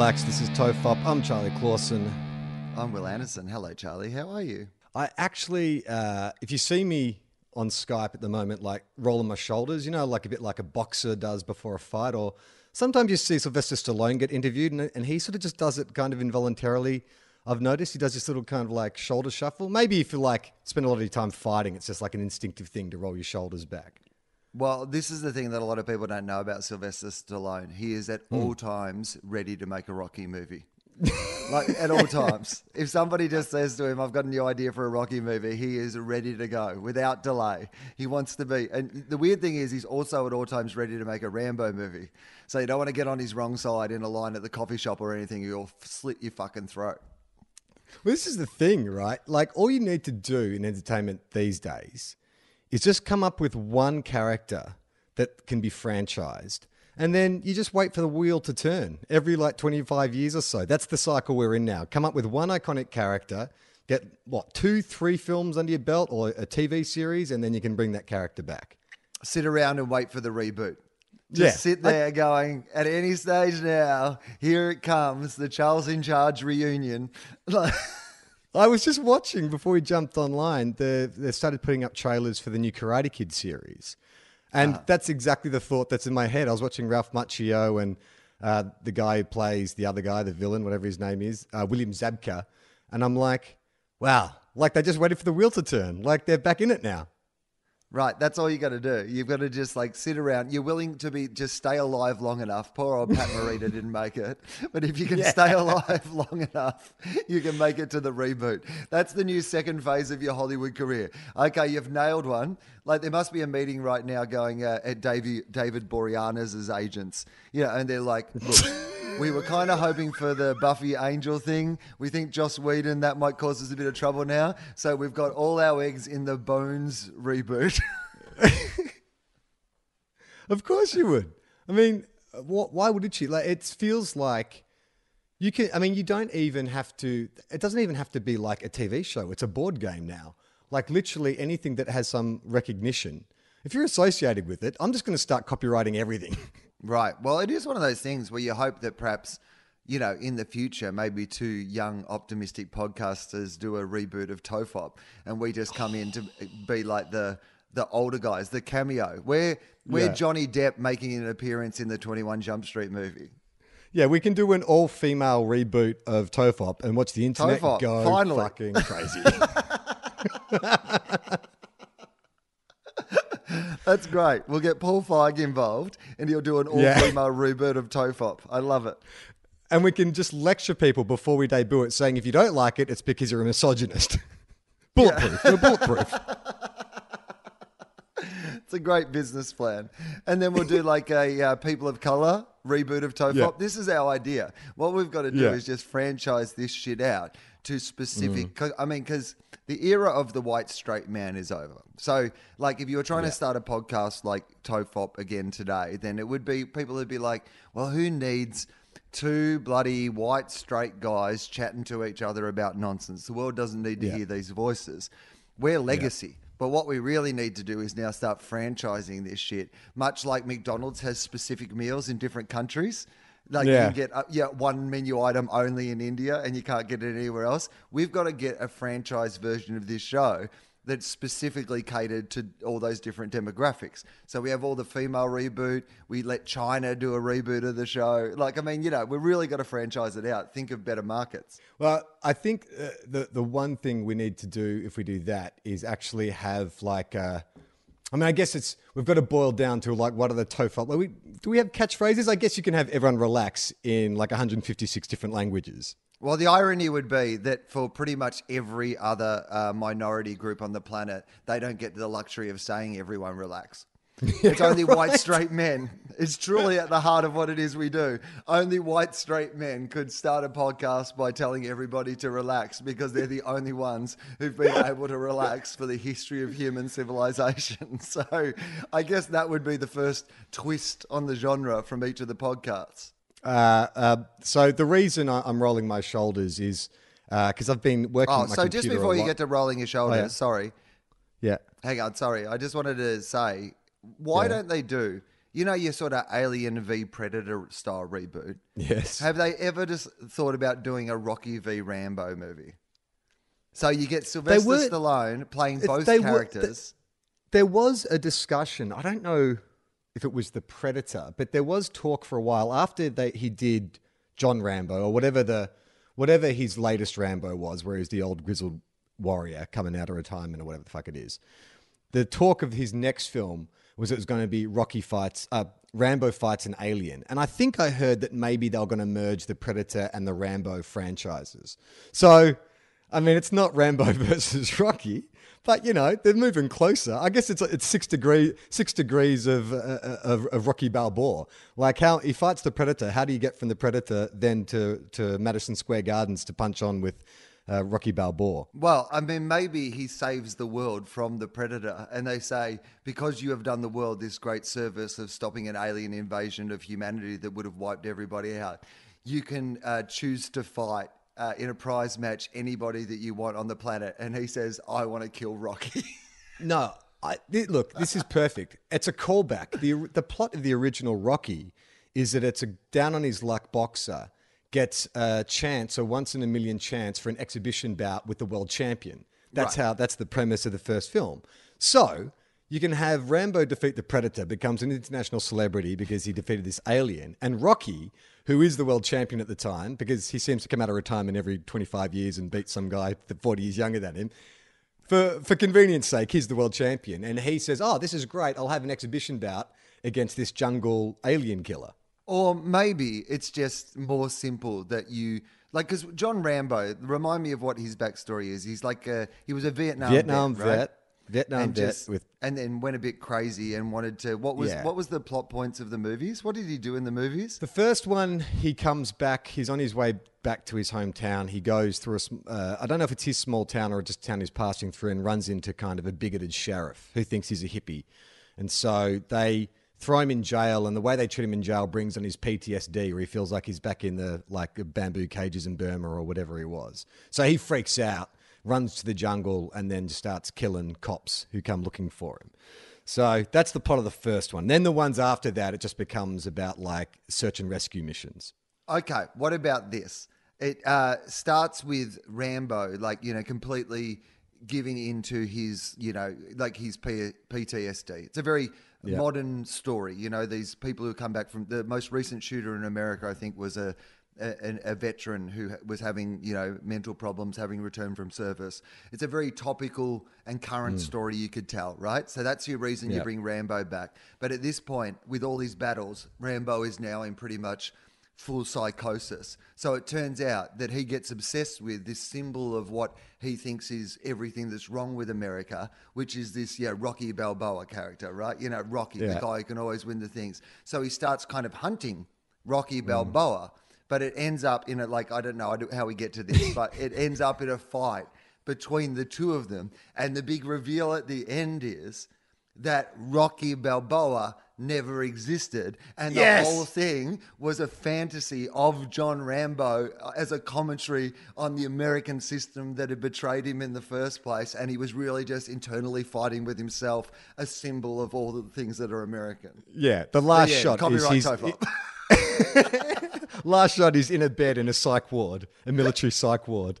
Relax. This is Tofop. I'm Charlie Clausen. I'm Wil Anderson. Hello, Charlie. How are you? I actually, uh, if you see me on Skype at the moment, like rolling my shoulders, you know, like a bit like a boxer does before a fight, or sometimes you see Sylvester Stallone get interviewed and, and he sort of just does it kind of involuntarily. I've noticed he does this little kind of like shoulder shuffle. Maybe if you like spend a lot of your time fighting, it's just like an instinctive thing to roll your shoulders back. Well, this is the thing that a lot of people don't know about Sylvester Stallone. He is at all hmm. times ready to make a Rocky movie. like at all times. If somebody just says to him, I've got a new idea for a Rocky movie, he is ready to go without delay. He wants to be. And the weird thing is, he's also at all times ready to make a Rambo movie. So you don't want to get on his wrong side in a line at the coffee shop or anything, you'll slit your fucking throat. Well, this is the thing, right? Like, all you need to do in entertainment these days is just come up with one character that can be franchised. And then you just wait for the wheel to turn every like 25 years or so. That's the cycle we're in now. Come up with one iconic character, get what, two, three films under your belt or a TV series, and then you can bring that character back. Sit around and wait for the reboot. Just Yeah. sit there going, at any stage now, here it comes, the Charles in Charge reunion. I was just watching before we jumped online. The, they started putting up trailers for the new Karate Kid series, and that's exactly the thought that's in my head. I was watching Ralph Macchio and uh, the guy who plays the other guy, the villain, whatever his name is, uh, William Zabka, and I'm like, wow, like they just waited for the wheel to turn. Like they're back in it now. Right, that's all you got to do. You've got to just like sit around. You're willing to be just stay alive long enough. Poor old Pat Morita didn't make it, but if you can stay alive long enough, you can make it to the reboot. That's the new second phase of your Hollywood career. Okay, you've nailed one. Like there must be a meeting right now going uh, at David David Boreanaz's agents. Yeah, and they're like, look. We were kind of hoping for the Buffy Angel thing. We think Joss Whedon that might cause us a bit of trouble now. So we've got all our eggs in the Bones reboot. Of course you would. I mean, wh- why wouldn't you? Like, it feels like you can. I mean, you don't even have to. It doesn't even have to be like a TV show. It's a board game now. Like literally anything that has some recognition. If you're associated with it, I'm just going to start copywriting everything. right. Well, it is one of those things where you hope that perhaps, you know, in the future, maybe two young, optimistic podcasters do a reboot of Tofop and we just come in to be like the. The older guys, the cameo. We're, we're Yeah. Johnny Depp making an appearance in the 21 Jump Street movie. yeah, we can do an all-female reboot of Tofop and watch the internet Tofop, go finally. fucking crazy. That's great. We'll get Paul Feig involved and he'll do an all Yeah. female reboot of Tofop. I love it. and we can just lecture people before we debut it, saying if you don't like it, it's because you're a misogynist. bulletproof. We're bulletproof. It's a great business plan. And then we'll do like a uh, People of Color reboot of Tofop. Yeah. This is our idea. What we've got to do Yeah. is just franchise this shit out to specific. Mm. 'cause- I mean, because the era of the white straight man is over. So, like, if you were trying to start a podcast like Tofop again today, then it would be people would be like, well, who needs two bloody white straight guys chatting to each other about nonsense? The world doesn't need to Yeah. hear these voices. We're legacy. But what we really need to do is now start franchising this shit, much like McDonald's has specific meals in different countries. Like you Yeah. can get uh, yeah one menu item only in India, and you can't get it anywhere else. We've got to get a franchise version of this show that's specifically catered to all those different demographics. So we have all the female reboot. We let China do a reboot of the show. Like, I mean, you know, we're really got to franchise it out. Think of better markets. Well, I think uh, the the one thing we need to do if we do that is actually have like. Uh, I mean, I guess it's we've got to boil down to like what are the TOEFL? Like we, do we have catchphrases? I guess you can have everyone relax in like 156 different languages. Well, the irony would be that for pretty much every other uh, minority group on the planet, they don't get the luxury of saying everyone relax. It's only white straight men. It's truly at the heart of what it is we do. Only white straight men could start a podcast by telling everybody to relax because they're the only ones who've been able to relax for the history of human civilization. So I guess that would be the first twist on the genre from each of the podcasts. Uh, uh, so the reason I'm rolling my shoulders is because I've been working. Oh, so just before you get to rolling your shoulders, yeah. sorry. yeah, Hang on, sorry. I just wanted to say, why Yeah. don't they do, you know, your sort of Alien v Predator style reboot? yes, Have they ever just thought about doing a Rocky v Rambo movie? So you get Sylvester were- Stallone playing both they were- characters. there was a discussion. I don't know if it was the Predator, but there was talk for a while after they, he did John Rambo or whatever the whatever his latest Rambo was, where he's the old grizzled warrior coming out of retirement or whatever the fuck it is. The talk of his next film was it was going to be Rocky fights, uh, Rambo fights an alien, and I think I heard that maybe they were going to merge the Predator and the Rambo franchises. So, I mean, it's not Rambo versus Rocky, but you know they're moving closer. I guess it's it's six degree six degrees of, uh, of of Rocky Balboa. Like how he fights the Predator. How do you get from the Predator then to to Madison Square Gardens to punch on with uh, Rocky Balboa? Well, I mean, maybe he saves the world from the predator, and they say because you have done the world this great service of stopping an alien invasion of humanity that would have wiped everybody out, you can uh, choose to fight uh, in a prize match anybody that you want on the planet. And he says, "I want to kill Rocky." No, I, look, this is perfect. It's a callback. the The plot of the original Rocky is that it's a down on his luck boxer gets a chance, a once in a million chance for an exhibition bout with the world champion. That's how. That's the premise of the first film. So. You can have Rambo defeat the Predator, becomes an international celebrity because he defeated this alien, and Rocky, who is the world champion at the time, because he seems to come out of retirement every 25 years and beat some guy 40 years younger than him, for for convenience sake, he's the world champion, and he says, "Oh, this is great. I'll have an exhibition bout against this jungle alien killer." Or maybe it's just more simple that you like because John Rambo. Remind me of what his backstory is. He's like a, he was a Vietnam Vietnam vet, right? vet, Vietnam and vet just, with and then went a bit crazy and wanted to. What was Yeah. what was the plot points of the movies? What did he do in the movies? the first one. He comes back. He's on his way back to his hometown. He goes through a. Uh, I don't know if it's his small town or just a town he's passing through, and runs into kind of a bigoted sheriff who thinks he's a hippie, and so they throw him in jail. And the way they treat him in jail brings on his PTSD, where he feels like he's back in the like bamboo cages in Burma or whatever he was. So he freaks out. runs to the jungle and then starts killing cops who come looking for him. So that's the plot of the first one. Then the ones after that, it just becomes about like search and rescue missions. Okay, what about this? It uh, starts with Rambo, like you know, completely giving into his, you know, like his P- PTSD. It's a very Yeah. modern story. You know, these people who come back from the most recent shooter in America, I think, was a. A, a veteran who was having, you know, mental problems, having returned from service. It's a very topical and current hmm. story you could tell, right? So that's your reason you bring Rambo back. But at this point, with all these battles, Rambo is now in pretty much full psychosis. So it turns out that he gets obsessed with this symbol of what he thinks is everything that's wrong with America, which is this yeah Rocky Balboa character, right? You know, Rocky, the guy who can always win the things. So he starts kind of hunting Rocky mm. Balboa, but it ends up in a like I don't know how we get to this, but it ends up in a fight between the two of them, and the big reveal at the end is that Rocky Balboa never existed, and the whole thing was a fantasy of John Rambo uh, as a commentary on the American system that had betrayed him in the first place, and he was really just internally fighting with himself, a symbol of all the things that are American. Yeah, the last yeah, shot is copyright he's, Tofop. last shot is in a bed in a psych ward, a military psych ward.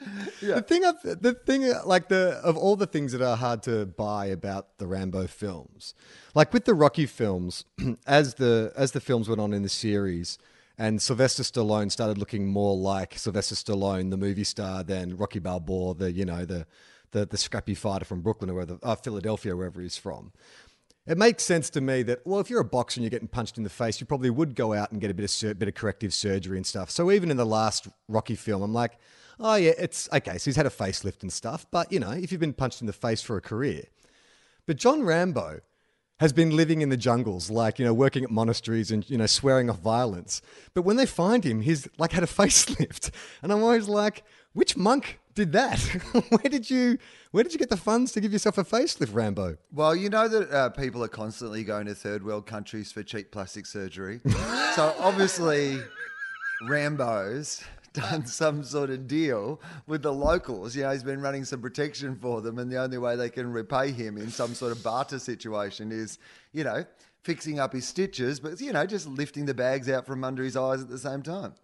The thing, the thing, like the of all the things that are hard to buy about the Rambo films, like with the Rocky films, as the as the films went on in the series, and Sylvester Stallone started looking more like Sylvester Stallone, the movie star, than Rocky Balboa, the you know the the, the scrappy fighter from Brooklyn or wherever, uh, Philadelphia, wherever he's from. It makes sense to me that well, if you're a boxer and you're getting punched in the face, you probably would go out and get a bit of bit of corrective surgery and stuff. So even in the last Rocky film, I'm like, oh yeah, it's okay. So he's had a facelift and stuff, but you know, if you've been punched in the face for a career, but John Rambo has been living in the jungles, like you know, working at monasteries and you know, swearing off violence. But when they find him, he's like had a facelift, and I'm always like, which monk did that? where did you where did you get the funds to give yourself a facelift, Rambo? Well, you know that uh, people are constantly going to third world countries for cheap plastic surgery. so obviously, Rambo's done some sort of deal with the locals. You know, he's been running some protection for them, and the only way they can repay him in some sort of barter situation is, you know, fixing up his stitches, but, you know, just lifting the bags out from under his eyes at the same time.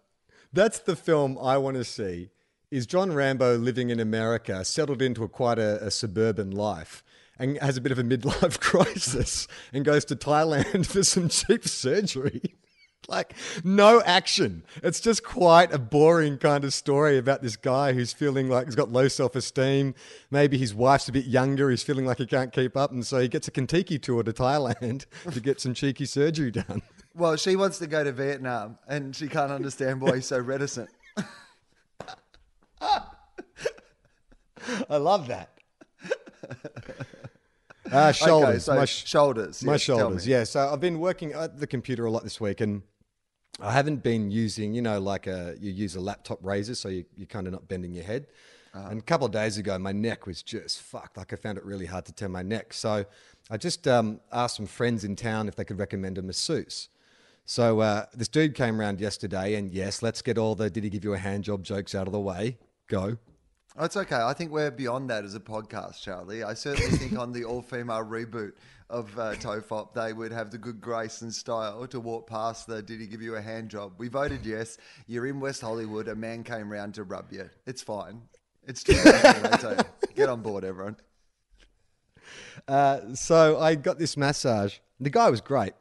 That's the film I want to see. Is John Rambo living in America, settled into a quite a, a suburban life, and has a bit of a midlife crisis, and goes to Thailand for some cheap surgery? like no action. It's just quite a boring kind of story about this guy who's feeling like he's got low self esteem. Maybe his wife's a bit younger. He's feeling like he can't keep up. And so he gets a Kentucky tour to Thailand to get some cheeky surgery done. Well, she wants to go to Vietnam, and she can't understand why he's so reticent. I love that. Uh, shoulders. Okay, so my sh- shoulders. My yes, shoulders, yeah. So I've been working at the computer a lot this week, and I haven't been using, you know, like a you use a laptop razor, so you, you're kind of not bending your head. Uh-huh. And a couple of days ago, my neck was just fucked. Like I found it really hard to turn my neck. So I just um, asked some friends in town if they could recommend a masseuse. So uh, this dude came around yesterday, and yes, let's get all the "Did he give you a hand job?" jokes out of the way. Go. It's okay. I think we're beyond that as a podcast, Charlie. I certainly think on the all-female reboot of uh, Tofop, they would have the good grace and style to walk past the "Did he give you a hand job?" We voted yes. You're in West Hollywood. A man came round to rub you. It's fine. It's get on board, everyone. Uh, so I got this massage. The guy was great.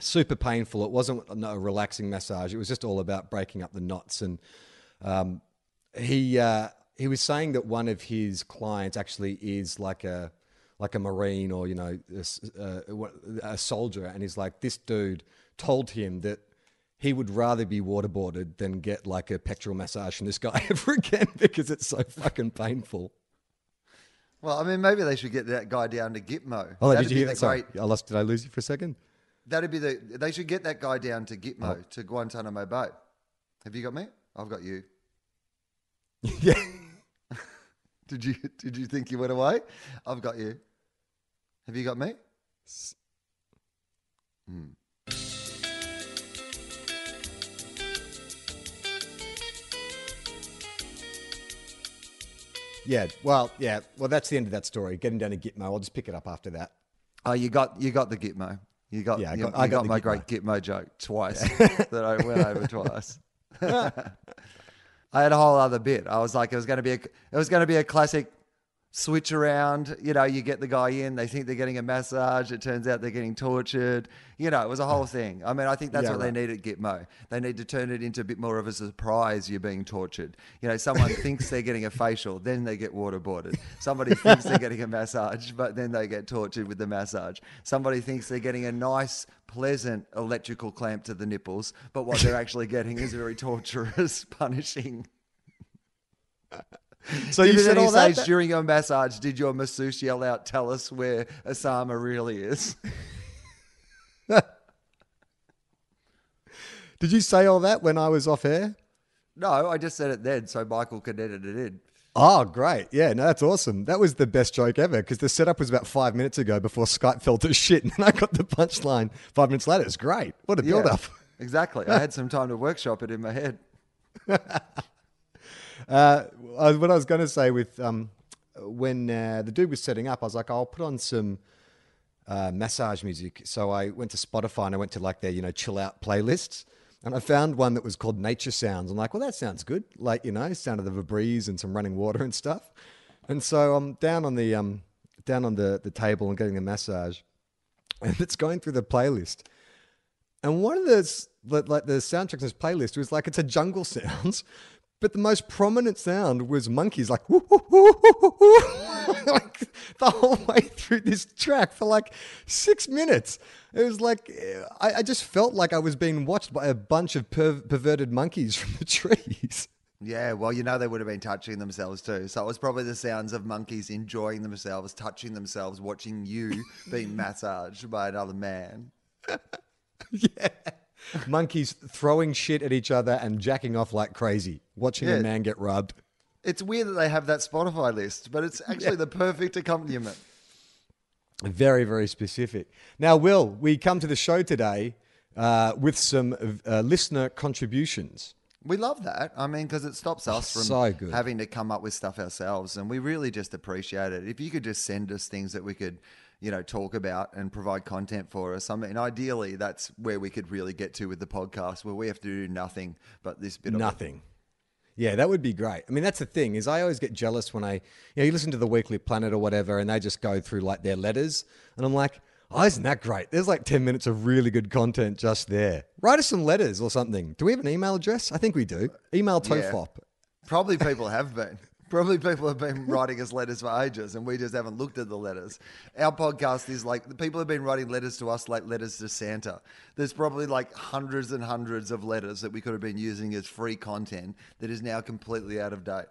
Super painful. It wasn't a relaxing massage. It was just all about breaking up the knots. And um, he uh, he was saying that one of his clients actually is like a like a marine or you know a, a soldier, and he's like this dude told him that he would rather be waterboarded than get like a pectoral massage from this guy ever again because it's so fucking painful. Well, I mean, maybe they should get that guy down to Gitmo. Oh, That'd did you hear that? Sorry, great- I lost. Did I lose you for a second? That'd be the. They should get that guy down to Gitmo Oh. to Guantanamo Bay. Have you got me? I've got you. yeah. Did you Did you think you went away? I've got you. Have you got me? Hmm. Yeah, well, yeah, well, that's the end of that story. Getting down to Gitmo, I'll just pick it up after that. Oh, you got you got the Gitmo. You got Yeah, I got- you I got got my Gitmo. great Gitmo joke twice that I went over twice. I had a whole other bit. I was like, it was going to be a, it was going to be a classic switch around. You know, you get the guy in, they think they're getting a massage. It turns out they're getting tortured. You know, it was a whole thing. I mean, I think that's Yeah, what right. they need at Gitmo. They need to turn it into a bit more of a surprise. You're being tortured. You know, someone thinks they're getting a facial, then they get waterboarded. Somebody thinks they're getting a massage, but then they get tortured with the massage. Somebody thinks they're getting a nice, pleasant electrical clamp to the nipples, but what they're actually getting is very torturous, punishing. So you said all that? during your massage, did your masseuse yell out, "Tell us where Osama really is"? Did you say all that when I was off air? No, I just said it then, so Michael could edit it in. Oh, great. Yeah, no, that's awesome. That was the best joke ever because the setup was about five minutes ago before Skype fell to shit. And then I got the punchline five minutes later. It's great. What a build Yeah, up. exactly. I had some time to workshop it in my head. Uh, what I was going to say with um, when uh, the dude was setting up, I was like, I'll put on some uh, massage music. So I went to Spotify and I went to like their, you know, chill out playlists. and I found one that was called Nature Sounds. I'm like, well, that sounds good. Like, you know, sound of the breeze and some running water and stuff. And so I'm down on the um, down on the, the table and getting a massage, and it's going through the playlist. And one of the like the soundtracks in this playlist was like it's a jungle sounds, but the most prominent sound was monkeys like like the whole way through this track for like six minutes. It was like I, I just felt like I was being watched by a bunch of per- perverted monkeys from the trees. Yeah, well, you know they would have been touching themselves too. So it was probably the sounds of monkeys enjoying themselves, touching themselves, watching you being massaged by another man. yeah. Monkeys throwing shit at each other and jacking off like crazy, watching Yeah. a man get rubbed. It's weird that they have that Spotify list, but it's actually the perfect accompaniment. Very, very specific. Now, Will, we come to the show today uh, with some uh, listener contributions. We love that. I mean, because it stops us from so having to come up with stuff ourselves, and we really just appreciate it. If you could just send us things that we could, you know, talk about and provide content for us. I mean, ideally, that's where we could really get to with the podcast, where we have to do nothing but this bit of. Nothing. Yeah, that would be great. I mean, that's the thing is I always get jealous when I, you know, you listen to the Weekly Planet or whatever, and they just go through like their letters, and I'm like, oh, isn't that great? There's like ten minutes of really good content just there. Write us some letters or something. Do we have an email address? I think we do. Email Yeah. Tofop. Probably people have been. Probably people have been writing us letters for ages, and we just haven't looked at the letters. Our podcast is like the people have been writing letters to us like letters to Santa. There's probably like hundreds and hundreds of letters that we could have been using as free content that is now completely out of date.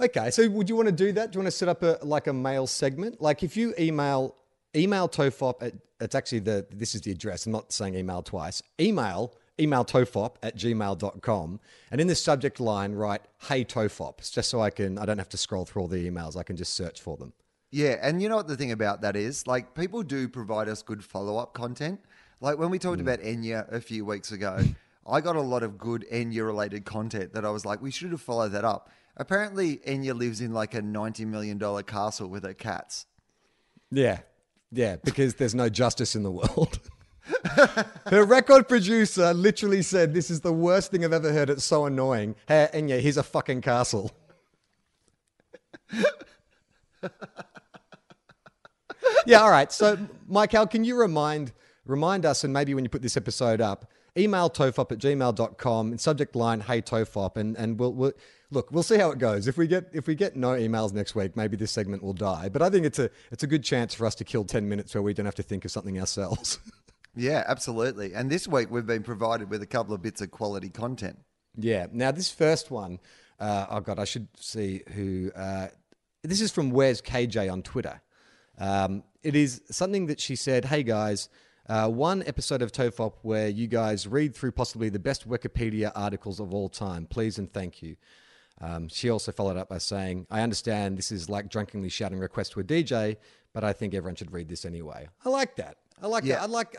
Okay, so would you want to do that? Do you want to set up a like a mail segment? Like if you email email tofop at it's actually the this is the address. I'm not saying email twice. Email email tofop at gmail.com and in the subject line write hey tofop it's just so I can I don't have to scroll through all the emails. I can just search for them. Yeah, and you know what the thing about that is? Like, people do provide us good follow up content. Like, when we talked hmm. about Enya a few weeks ago, I got a lot of good Enya related content that I was like, we should have followed that up. Apparently, Enya lives in like a $90 million castle with her cats. Yeah. Yeah, because there's no justice in the world. Her record producer literally said, This is the worst thing I've ever heard. It's so annoying. Hey, yeah, here's a fucking castle. yeah, all right. So, Michael, can you remind remind us, and maybe when you put this episode up, email tofop at gmail.com and subject line, hey tofop, and, and we'll, we'll look, we'll see how it goes. If we get if we get no emails next week, maybe this segment will die. But I think it's a it's a good chance for us to kill ten minutes where we don't have to think of something ourselves. Yeah, absolutely. And this week we've been provided with a couple of bits of quality content. Yeah. Now this first one, uh, oh god, I should see who. Uh, this is from Where's KJ on Twitter. Um, it is something that she said. Hey guys, uh, one episode of Tofop where you guys read through possibly the best Wikipedia articles of all time. Please and thank you. Um, she also followed up by saying, "I understand this is like drunkenly shouting requests to a DJ, but I think everyone should read this anyway." I like that. I like Yeah. that. I like.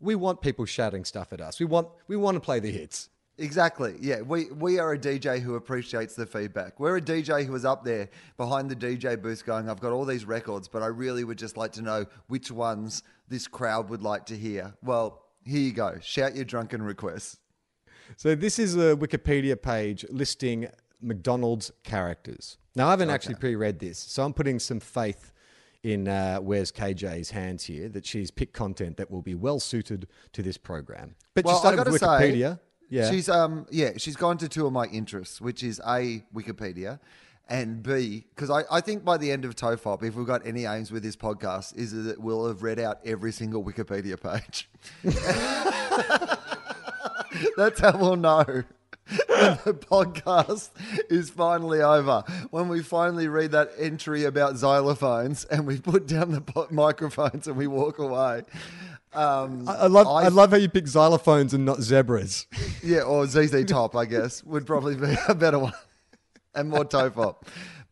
We want people shouting stuff at us. We want we want to play the hits. Exactly. Yeah, we we are a DJ who appreciates the feedback. We're a DJ who is up there behind the DJ booth going, I've got all these records, but I really would just like to know which ones this crowd would like to hear. Well, here you go. Shout your drunken requests. So this is a Wikipedia page listing McDonald's characters. Now I haven't actually pre-read this, so I'm putting some faith in uh, Where's KJ's hands here that she's picked content that will be well suited to this program. But Well, she started with say, Wikipedia. yeah. She's um yeah, she's gone to two of my interests, which is A, Wikipedia, and B, because I, I think by the end of Tofop, if we've got any aims with this podcast, is that we'll have read out every single Wikipedia page. That's how we'll know when the podcast is finally over. When we finally read that entry about xylophones and we put down the microphones and we walk away. Um, I, I love I, I- love how you pick xylophones and not zebras. yeah, or ZZ Top, I guess, would probably be a better one and more tofop.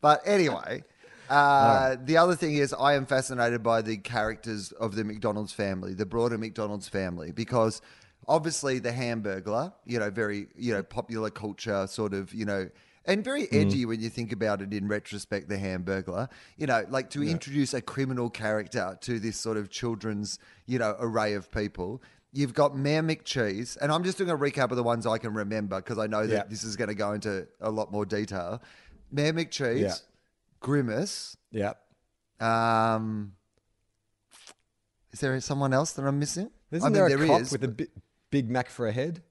But anyway, uh, the other thing is I am fascinated by the characters of the McDonald's family, the broader McDonald's family, because obviously the Hamburglar, you know, very, you know, popular culture sort of, you know, and very edgy when you think about it in retrospect, the Hamburglar. You know, like to introduce a criminal character to this sort of children's, you know, array of people You've got Mayor McCheese, and I'm just doing a recap of the ones I can remember because I know that Yeah. this is going to go into a lot more detail. Mayor McCheese, Yeah. Grimace. Yeah. Um, is there someone else that I'm missing? Isn't I mean, there a there cop is, with a but- bi- Big Mac for a head?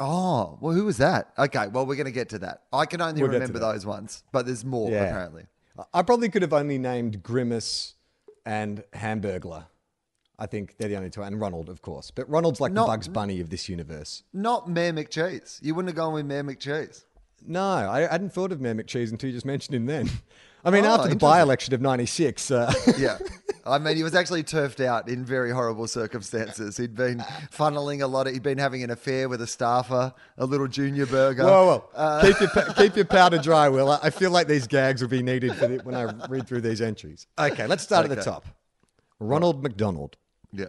Oh, well, who was that? Okay, well, we're going to get to that. I can only We'll get to remember that. those ones, but there's more Yeah. apparently. I probably could have only named Grimace and Hamburglar. I think they're the only two, and Ronald, of course. But Ronald's like Not- the Bugs Bunny of this universe. Not Mayor McCheese. You wouldn't have gone with Mayor McCheese. No, I I hadn't thought of Mayor McCheese until you just mentioned him then. I mean, Oh, after the by election of 96, uh, Yeah. I mean, he was actually turfed out in very horrible circumstances. He'd been funneling a lot of, he'd been having an affair with a staffer, a little junior burger. whoa, whoa. Uh, keep, your, keep your powder dry, Will. I feel like these gags will be needed for the, when I read through these entries. Okay, let's start at the top. Ronald McDonald. Yeah.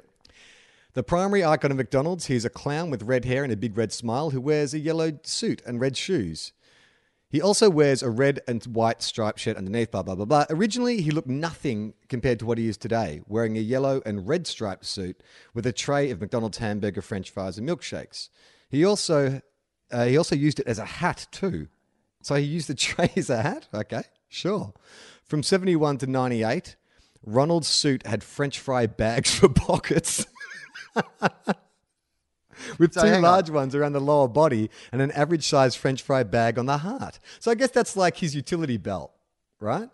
The primary icon of McDonald's, he's a clown with red hair and a big red smile who wears a yellow suit and red shoes. He also wears a red and white striped shirt underneath, blah, blah, blah, blah. Originally, he looked nothing compared to what he is today, wearing a yellow and red striped suit with a tray of McDonald's hamburger, french fries, and milkshakes. He also, uh, he also used it as a hat, too. So he used the tray as a hat? Okay, sure. From 71 to 98, Ronald's suit had french fry bags for pockets. With So two hang on. large ones around the lower body and an average size french fry bag on the heart. So I guess that's like his utility belt, right?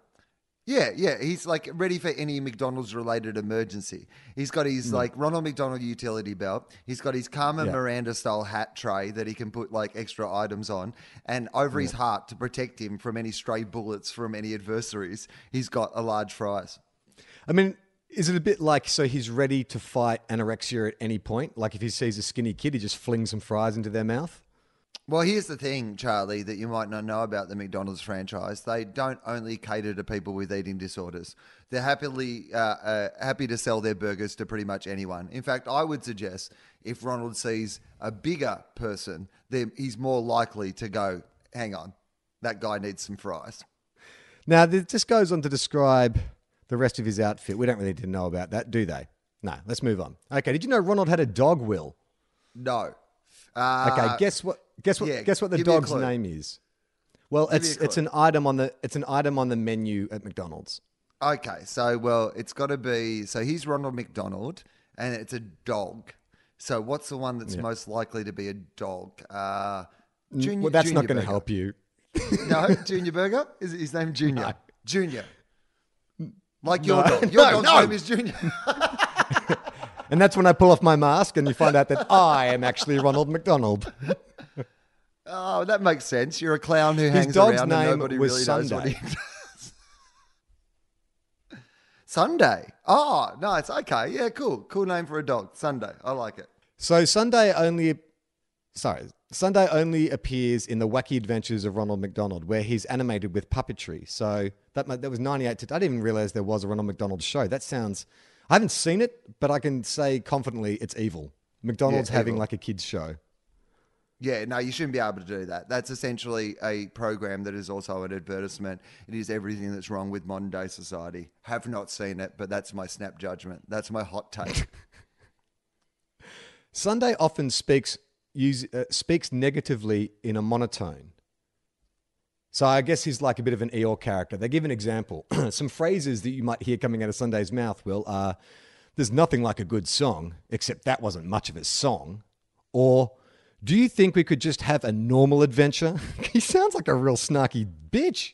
Yeah, yeah. He's like ready for any McDonald's related emergency. He's got his hmm. like Ronald McDonald utility belt. He's got his Carmen. Yeah. Miranda style hat tray that he can put like extra items on. And over his heart to protect him from any stray bullets from any adversaries, he's got a large fries. I mean, is it a bit like so he's ready to fight anorexia at any point? Like if he sees a skinny kid, he just flings some fries into their mouth? Well, here's the thing, Charlie, that you might not know about the McDonald's franchise. They don't only cater to people with eating disorders. They're happily uh, uh, happy to sell their burgers to pretty much anyone. In fact, I would suggest if Ronald sees a bigger person, then he's more likely to go, "Hang on, that guy needs some fries." Now, this just goes on to describe the rest of his outfit. We don't really need to know about that, do they? No, let's move on. Okay, did you know Ronald had a dog, Will? No. Uh, Okay, guess what? Guess what? yeah, guess what the give me a dog's name is? Well, Give it's it's an item on the it's an item on the menu at McDonald's. Okay, so well, it's got to be. So he's Ronald McDonald, and it's a dog. So what's the one that's most likely to be a dog? Uh, Junior, well, that's Junior not going to help you. No, Junior Burger? Is his name Junior? No. Junior. Like your No. dog. Your No, dog's no. name is Junior. And that's when I pull off my mask and you find out that I am actually Ronald McDonald. oh, that makes sense. You're a clown who hangs dog's around name and nobody was really knows what he Sunday. does. Sunday. Oh, nice. okay. Yeah, cool. Cool name for a dog. Sunday. I like it. So Sunday only, sorry, Sunday only appears in the Wacky Adventures of Ronald McDonald, where he's animated with puppetry. So that that was ninety eight. I didn't even realize there was a Ronald McDonald show. That sounds. I haven't seen it, but I can say confidently it's evil. McDonald's Yeah, having evil. like a kids show. Yeah, no, you shouldn't be able to do that. That's essentially a program that is also an advertisement. It is everything that's wrong with modern day society. Have not seen it, but that's my snap judgment. That's my hot take. Sunday often speaks use, uh, speaks negatively in a monotone. So I guess he's like a bit of an Eeyore character. They give an example. Some phrases that you might hear coming out of Sunday's mouth, Will, are "There's nothing like a good song, except that wasn't much of a song," or "Do you think we could just have a normal adventure?" he sounds like a real snarky bitch.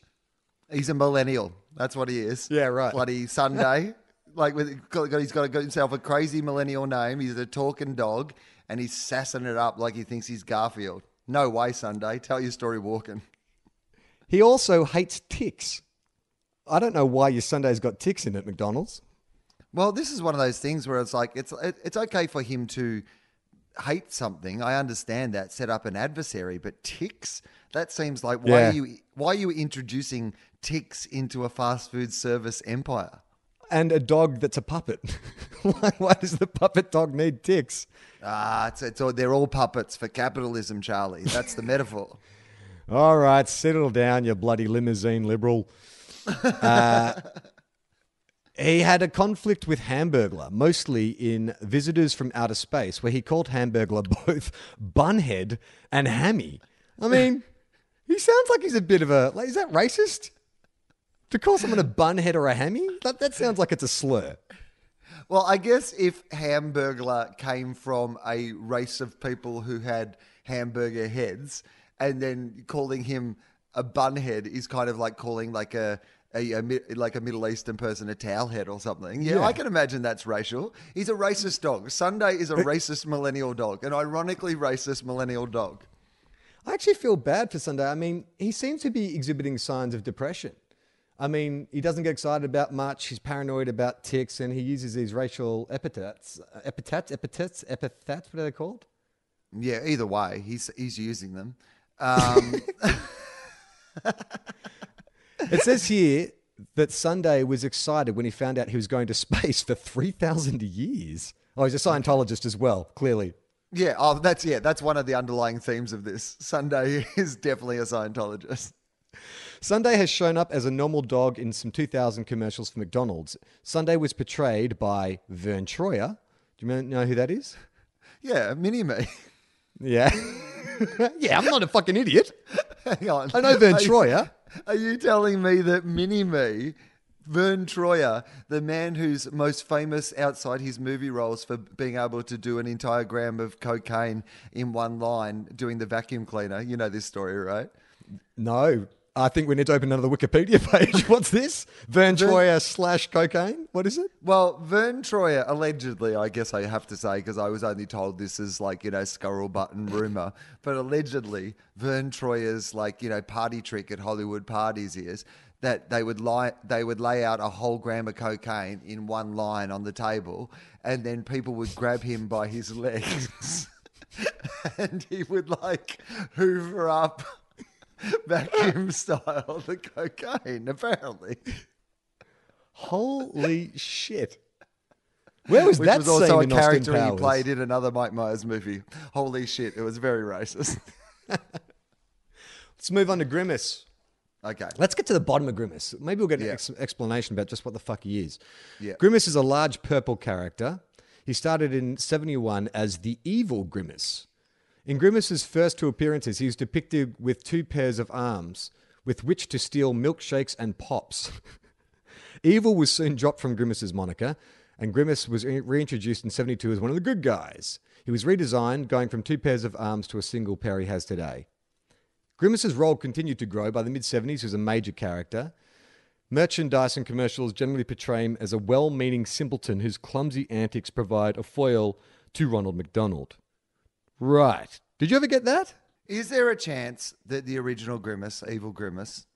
He's a millennial. That's what he is. Yeah, right. Bloody Sunday. like with, got, got- he's got, got himself a crazy millennial name. He's a talking dog, and he's sassing it up like he thinks he's Garfield. No way, Sunday. Tell your story walking. He also hates ticks. I don't know why your Sunday's got ticks in it, McDonald's. Well, this is one of those things where it's like it's it, it's okay for him to hate something. I understand that set up an adversary, but ticks that seems like why Yeah. are you why are you introducing ticks into a fast food service empire? And a dog that's a puppet. why, why does the puppet dog need ticks? Ah, it's, it's all, they're all puppets for capitalism, Charlie. That's the metaphor. All right, settle down, you bloody limousine liberal. Uh, He had a conflict with Hamburglar, mostly in Visitors from Outer Space, where he called Hamburglar both bunhead and hammy. I mean, he sounds like he's a bit of a. Like, is that racist? To call someone a bunhead or a hammy? That, that sounds like it's a slur. Well, I guess if Hamburglar came from a race of people who had hamburger heads, and then calling him a bunhead is kind of like calling like a, a, a like a Middle Eastern person a towel head or something. Yeah, Yeah. I can imagine that's racial. He's a racist dog. Sunday is a racist millennial dog, an ironically racist millennial dog. I actually feel bad for Sunday. I mean, he seems to be exhibiting signs of depression. I mean, he doesn't get excited about much. He's paranoid about ticks, and he uses these racial epithets, epithets, epithets, epithets. What are they called? Yeah, either way, he's he's using them. Um, It says here that Sunday was excited when he found out he was going to space for three thousand years. Oh, he's a Scientologist as well. Clearly, yeah, oh, that's yeah, that's one of the underlying themes of this. Sunday is definitely a Scientologist. Sunday has shown up as a normal dog in some 2000 commercials for McDonald's. Sunday was portrayed by Vern Troyer. Do you know who that is? Yeah, mini me. Yeah. yeah, I'm not a fucking idiot. Hang on. I know Vern Are you- Troyer. Are you telling me that Mini Me, Vern Troyer, the man who's most famous outside his movie roles for being able to do an entire gram of cocaine in one line doing the vacuum cleaner? You know this story, right? No. I think we need to open another Wikipedia page. What's this? Vern Troyer slash cocaine? What is it? Well, Vern Troyer, allegedly, I guess I have to say, because I was only told this is like, you know, scurril button rumor, but allegedly, Vern Troyer's like, you know, party trick at Hollywood parties is that they would lie, they would lay out a whole gram of cocaine in one line on the table, and then people would grab him by his legs, and he would like hoover up vacuum style the cocaine, apparently. Holy shit. Where was Which that was also scene a character he played in another Mike Myers movie. Holy shit, it was very racist. Let's move on to Grimace. okay. Let's get to the bottom of Grimace. Maybe we'll get an Yeah. ex- explanation about just what the fuck he is. Yeah. Grimace is a large purple character. He started in 71 as the evil Grimace. In Grimace's first two appearances, he was depicted with two pairs of arms with which to steal milkshakes and pops. evil was soon dropped from Grimace's moniker, and Grimace was reintroduced in 72 as one of the good guys. He was redesigned, going from two pairs of arms to a single pair he has today. Grimace's role continued to grow. By the mid 70s, he was a major character. Merchandise and commercials generally portray him as a well meaning simpleton whose clumsy antics provide a foil to Ronald McDonald. Right. Did you ever get that? Is there a chance that the original Grimace, Evil Grimace,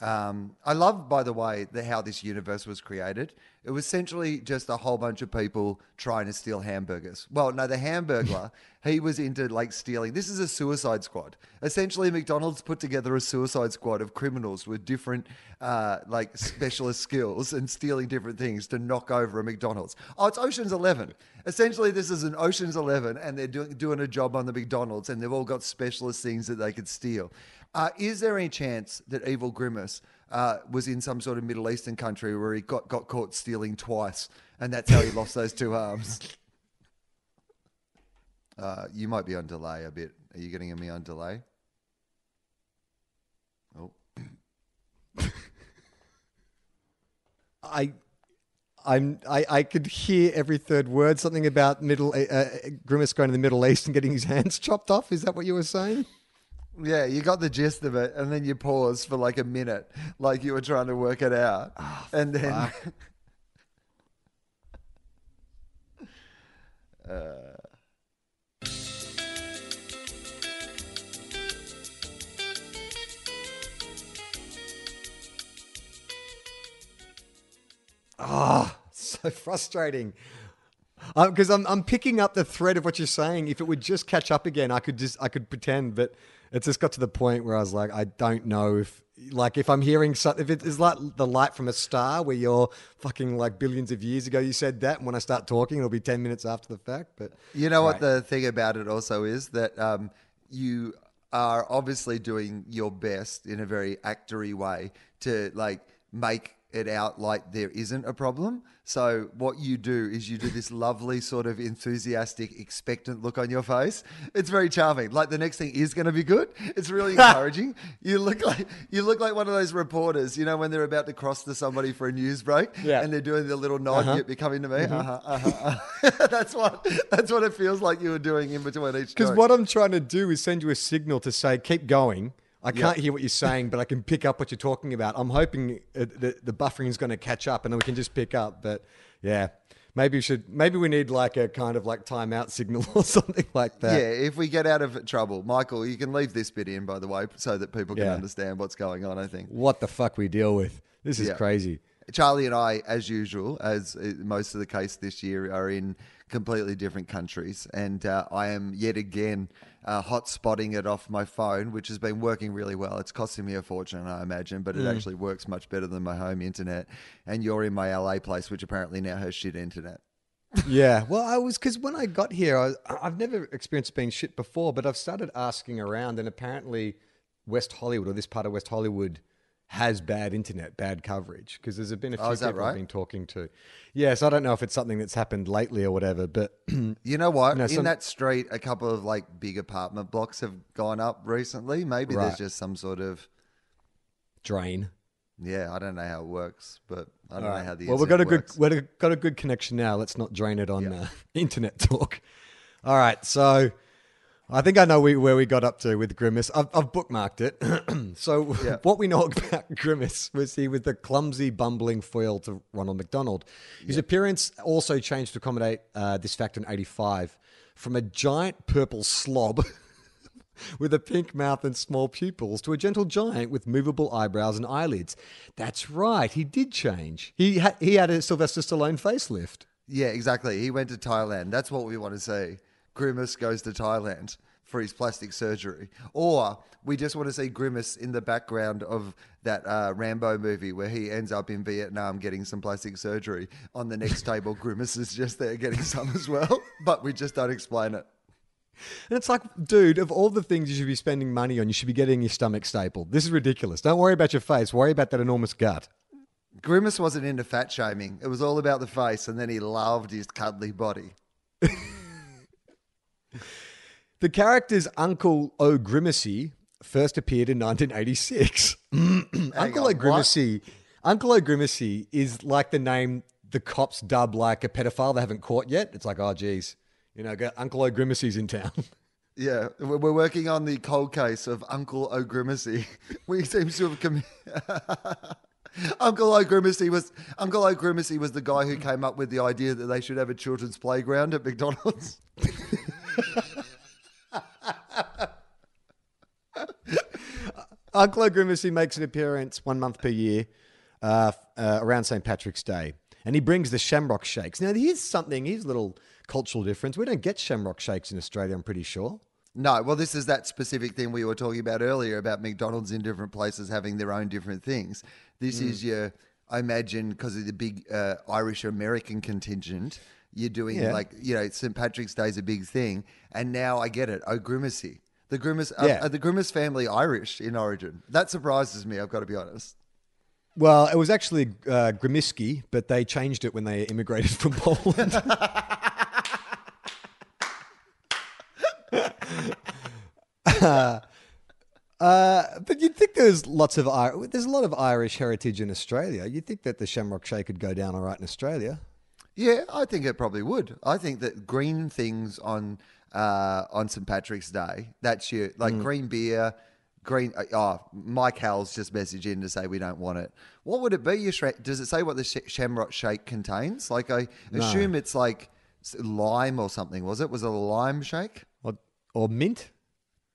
um, I love, by the way, the, how this universe was created. It was essentially just a whole bunch of people trying to steal hamburgers. Well, no, the hamburger, he was into like stealing. This is a suicide squad. Essentially, McDonald's put together a suicide squad of criminals with different, uh, like, specialist skills and stealing different things to knock over a McDonald's. Oh, it's Ocean's Eleven. Essentially, this is an Ocean's Eleven, and they're doing, doing a job on the McDonald's, and they've all got specialist things that they could steal. Uh, is there any chance that Evil Grimace uh, was in some sort of Middle Eastern country where he got, got caught stealing twice, and that's how he lost those two arms? Uh, you might be on delay a bit. Are you getting me on delay? Oh, I. I'm, I, I could hear every third word. Something about middle uh, uh, Grimace going to the Middle East and getting his hands chopped off. Is that what you were saying? Yeah, you got the gist of it, and then you pause for like a minute, like you were trying to work it out, ah, and then. Uh. Ah, so frustrating. Um, because I'm I'm picking up the thread of what you're saying. If it would just catch up again, I could just I could pretend. But it just got to the point where I was like, I don't know if like if I'm hearing something. If it is like the light from a star, where you're fucking like billions of years ago, you said that, and when I start talking, it'll be ten minutes after the fact. But You know what the thing about it also is that um, you are obviously doing your best in a very actory way to like make it out like there isn't a problem. So what you do is you do this lovely sort of enthusiastic, expectant look on your face. It's very charming. Like the next thing is going to be good. It's really encouraging. you look like you look like one of those reporters, you know, when they're about to cross to somebody for a news break, Yeah. and they're doing the little nod. Uh-huh. You're coming to me. Uh-huh, uh-huh, uh-huh. that's what that's what it feels like you were doing in between each. Because what I'm trying to do is send you a signal to say, keep going. I can't hear what you're saying, but I can pick up what you're talking about. I'm hoping uh, the, the buffering is going to catch up and then we can just pick up. But yeah, maybe we should, maybe we need like a kind of like timeout signal or something like that. Yeah, if we get out of trouble, Michael, you can leave this bit in, by the way, so that people can Yeah. understand what's going on. I think. What the fuck we deal with? This is Yeah. crazy. Charlie and I, as usual, as uh, most of the case this year, are in completely different countries, and uh, I am yet again uh, hot spotting it off my phone, which has been working really well. It's costing me a fortune, I imagine, but it actually works much better than my home internet. And you're in my LA place, which apparently now has shit internet. Yeah. Well, I was because when I got here, I I've never experienced being shit before, but I've started asking around, and apparently, West Hollywood or this part of West Hollywood has bad internet, bad coverage because there's been a few Oh, is that people I've been talking to. Yeah, so I don't know if it's something that's happened lately or whatever, but You know what? No, in some- that street, a couple of like big apartment blocks have gone up recently. Maybe Right. there's just some sort of drain. yeah. I don't know how it works, but I don't know how the well, we've got a internet good we've got a good connection now. Let's not drain it on uh, internet talk. All right, so I think I know we, where we got up to with Grimace. I've, I've bookmarked it. so Yeah. what we know about Grimace was he was the clumsy, bumbling foil to Ronald McDonald. His appearance also changed to accommodate uh, this fact in '85 from a giant purple slob. with a pink mouth and small pupils to a gentle giant with movable eyebrows and eyelids. That's right, he did change. He ha- he had a Sylvester Stallone facelift. Yeah, exactly. He went to Thailand. That's what we want to see. Grimace goes to Thailand for his plastic surgery. Or we just want to see Grimace in the background of that uh, Rambo movie where he ends up in Vietnam getting some plastic surgery. On the next table, Grimace is just there getting some as well, but we just don't explain it. And it's like, dude, of all the things you should be spending money on, you should be getting your stomach stapled. This is ridiculous. Don't worry about your face. Worry about that enormous gut. Grimace wasn't into fat shaming. It was all about the face, and then he loved his cuddly body. The character's Uncle O'Grimacey first appeared in 1986. Uncle on, what? O'Grimacey, Uncle O'Grimacey is like the name the cops dub like a pedophile they haven't caught yet. It's like, oh, geez, you know, Uncle O'Grimacey's in town. Yeah, we're working on the cold case of Uncle O'Grimacey. We seem to have com- Uncle O'Grimacey was Uncle O'Grimacey was the guy who came up with the idea that they should have a children's playground at McDonald's. Uncle O'Grimacey makes an appearance one month per year uh, uh, around St. Patrick's Day. And he brings the shamrock shakes. Now, here's something, here's a little cultural difference. We don't get shamrock shakes in Australia, I'm pretty sure. No, well, this is that specific thing we were talking about earlier about McDonald's in different places having their own different things. This is your, I imagine, because of the big uh, Irish American contingent, you're doing Yeah. like, you know, St. Patrick's Day is a big thing. And now I get it, O'Grimacey. The Grimace, uh, Yeah. are the Grimace family Irish in origin? That surprises me, I've got to be honest. Well, it was actually uh, Grimiski, but they changed it when they immigrated from Poland. Uh, but you'd think there's lots of Ir- there's a lot of Irish heritage in Australia. You'd think that the Shamrock Shake could go down all right in Australia. Yeah, I think it probably would. I think that green things on uh, on St Patrick's Day. That's your like Mm. green beer, green. uh, Oh, Mike Howell's just messaged in to say we don't want it. What would it be? Your shra- does it say what the sh- Shamrock Shake contains? Like I assume it's like lime or something. Was it? Was it a lime shake? Or, or mint,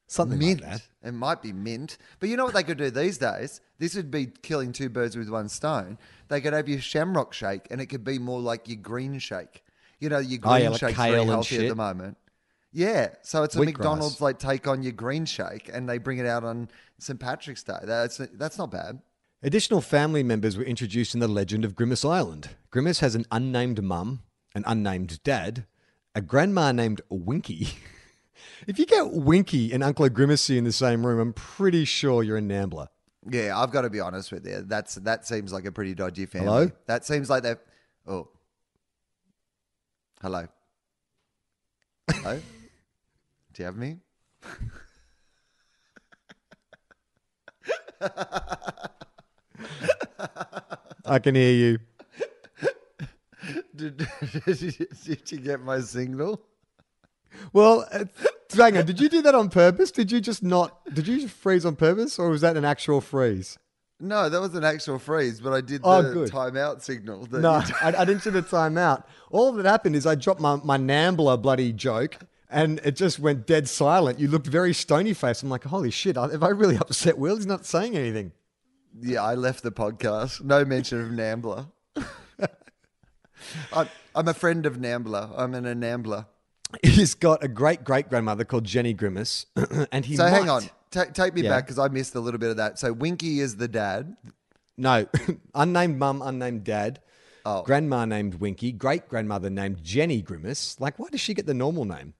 something mint. like that. It might be mint. But you know what they could do these days? This would be killing two birds with one stone. They could have your shamrock shake and it could be more like your green shake. You know, your green Oh, yeah, like shake's very healthy at the moment. Yeah. So it's a Wheatgrass. McDonald's like take on your green shake and they bring it out on St. Patrick's Day. That's that's not bad. Additional family members were introduced in the legend of Grimace Island. Grimace has an unnamed mum, an unnamed dad, a grandma named Winky. if you get Winky and Uncle Grimacey in the same room, I'm pretty sure you're a NAMBLA. Yeah, I've got to be honest with you. That's that seems like a pretty dodgy family. Hello? That seems like they've. Oh, hello. Hello. Do you have me? I can hear you. Did, did, you, did you get my signal? Well, uh, hang on. Did you do that on purpose? Did you just not? Did you freeze on purpose, or was that an actual freeze? No, that was an actual freeze, but I did the Oh, good. timeout signal. No, I, I didn't see the timeout. All that happened is I dropped my, my NAMBLA bloody joke and it just went dead silent. You looked very stony faced. I'm like, holy shit, have I really upset Wil? He's not saying anything. yeah, I left the podcast. No mention of NAMBLA. I'm, I'm a friend of NAMBLA. I'm an NAMBLA. He's got a great great grandmother called Jenny Grimace. and he So hang on, Ta take me Yeah. back because I missed a little bit of that. So Winky is the dad. No, unnamed mum, unnamed dad. Oh. Grandma named Winky, great grandmother named Jenny Grimace. Like, why does she get the normal name?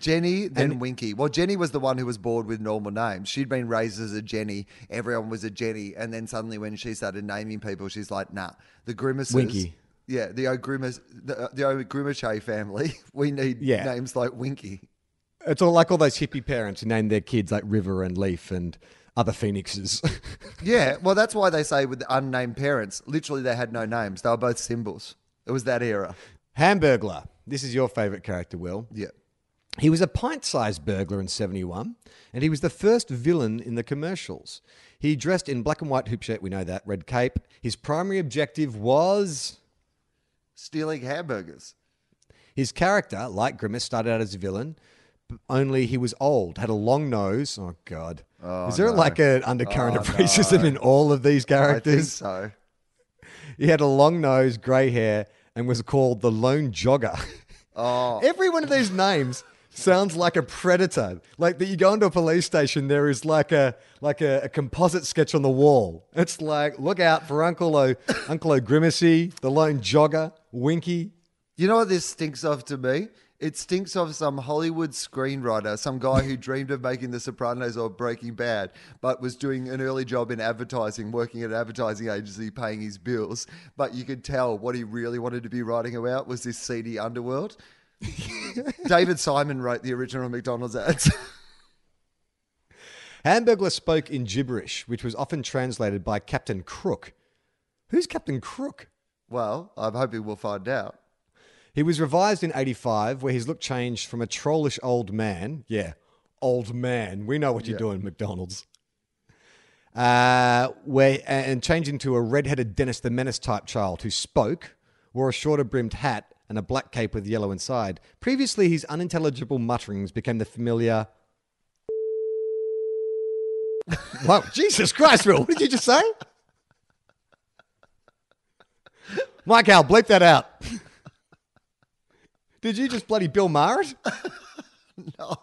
Jenny, then And- Winky. Well, Jenny was the one who was bored with normal names. She'd been raised as a Jenny. Everyone was a Jenny. And then suddenly, when she started naming people, she's like, nah, the Grimaces. Winky. Yeah, the O'Grimace, the, uh, the O'Grimache family. We need Yeah. names like Winky. It's all like all those hippie parents who name their kids like River and Leaf and other phoenixes. Yeah, well, that's why they say with the unnamed parents, literally they had no names. They were both symbols. It was that era. Hamburglar. This is your favorite character, Wil. Yeah. He was a pint sized burglar in 71, and he was the first villain in the commercials. He dressed in black and white hoop shirt, we know that, red cape. His primary objective was. Stealing hamburgers. His character, like Grimace, started out as a villain, only he was old, had a long nose. Oh, God. Oh, is there like an undercurrent oh, of racism in all of these characters? I think characters? so. He had a long nose, grey hair, and was called the Lone Jogger. Oh, Every one of these names sounds like a predator. Like that you go into a police station, there is like a like a, a composite sketch on the wall. It's like, look out for Uncle O Uncle O Grimacey, the lone jogger, Winky. You know what this stinks of to me? It stinks of some Hollywood screenwriter, some guy who dreamed of making The Sopranos or Breaking Bad, but was doing an early job in advertising, working at an advertising agency, paying his bills. But you could tell what he really wanted to be writing about was this seedy underworld. David Simon wrote the original McDonald's ads. Hamburglar spoke in gibberish, which was often translated by Captain Crook. Who's Captain Crook? Well, I'm hoping we'll find out. He was revised in 85, where his look changed from a trollish old man. Yeah, old man. We know what you're doing, McDonald's. Uh, where, and changed into a red-headed Dennis the Menace type child who spoke, wore a shorter brimmed hat, and a black cape with yellow inside. Previously, his unintelligible mutterings became the familiar. wow, Jesus Christ, Wil, what did you just say? Mike Al, bleep that out. Did you just bloody Bill it? No,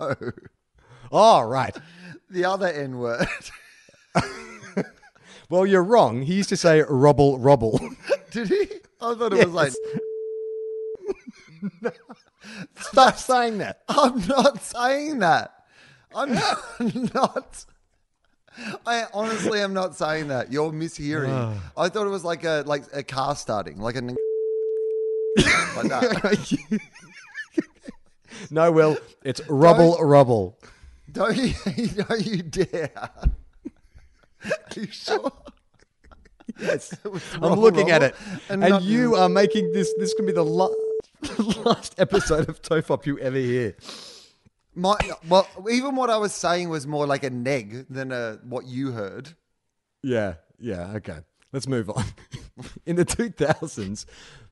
Oh, right. the other N word. Well, you're wrong. He used to say rubble, rubble. Did he? I thought it was like, Stop saying that. I'm not saying that. I'm not. I honestly am not saying that. You're mishearing. Ah. I thought it was like a like a car starting, like a like that. no, Wil, it's rubble rubble. Don't you? Don't you dare. Are you sure? Yes. I'm looking at it. and And, not- you are making this, this can be the la- last episode of Tofop you ever hear. My well, even what I was saying was more like a neg than a what you heard. Yeah, yeah, okay. Let's move on. In the 2000s,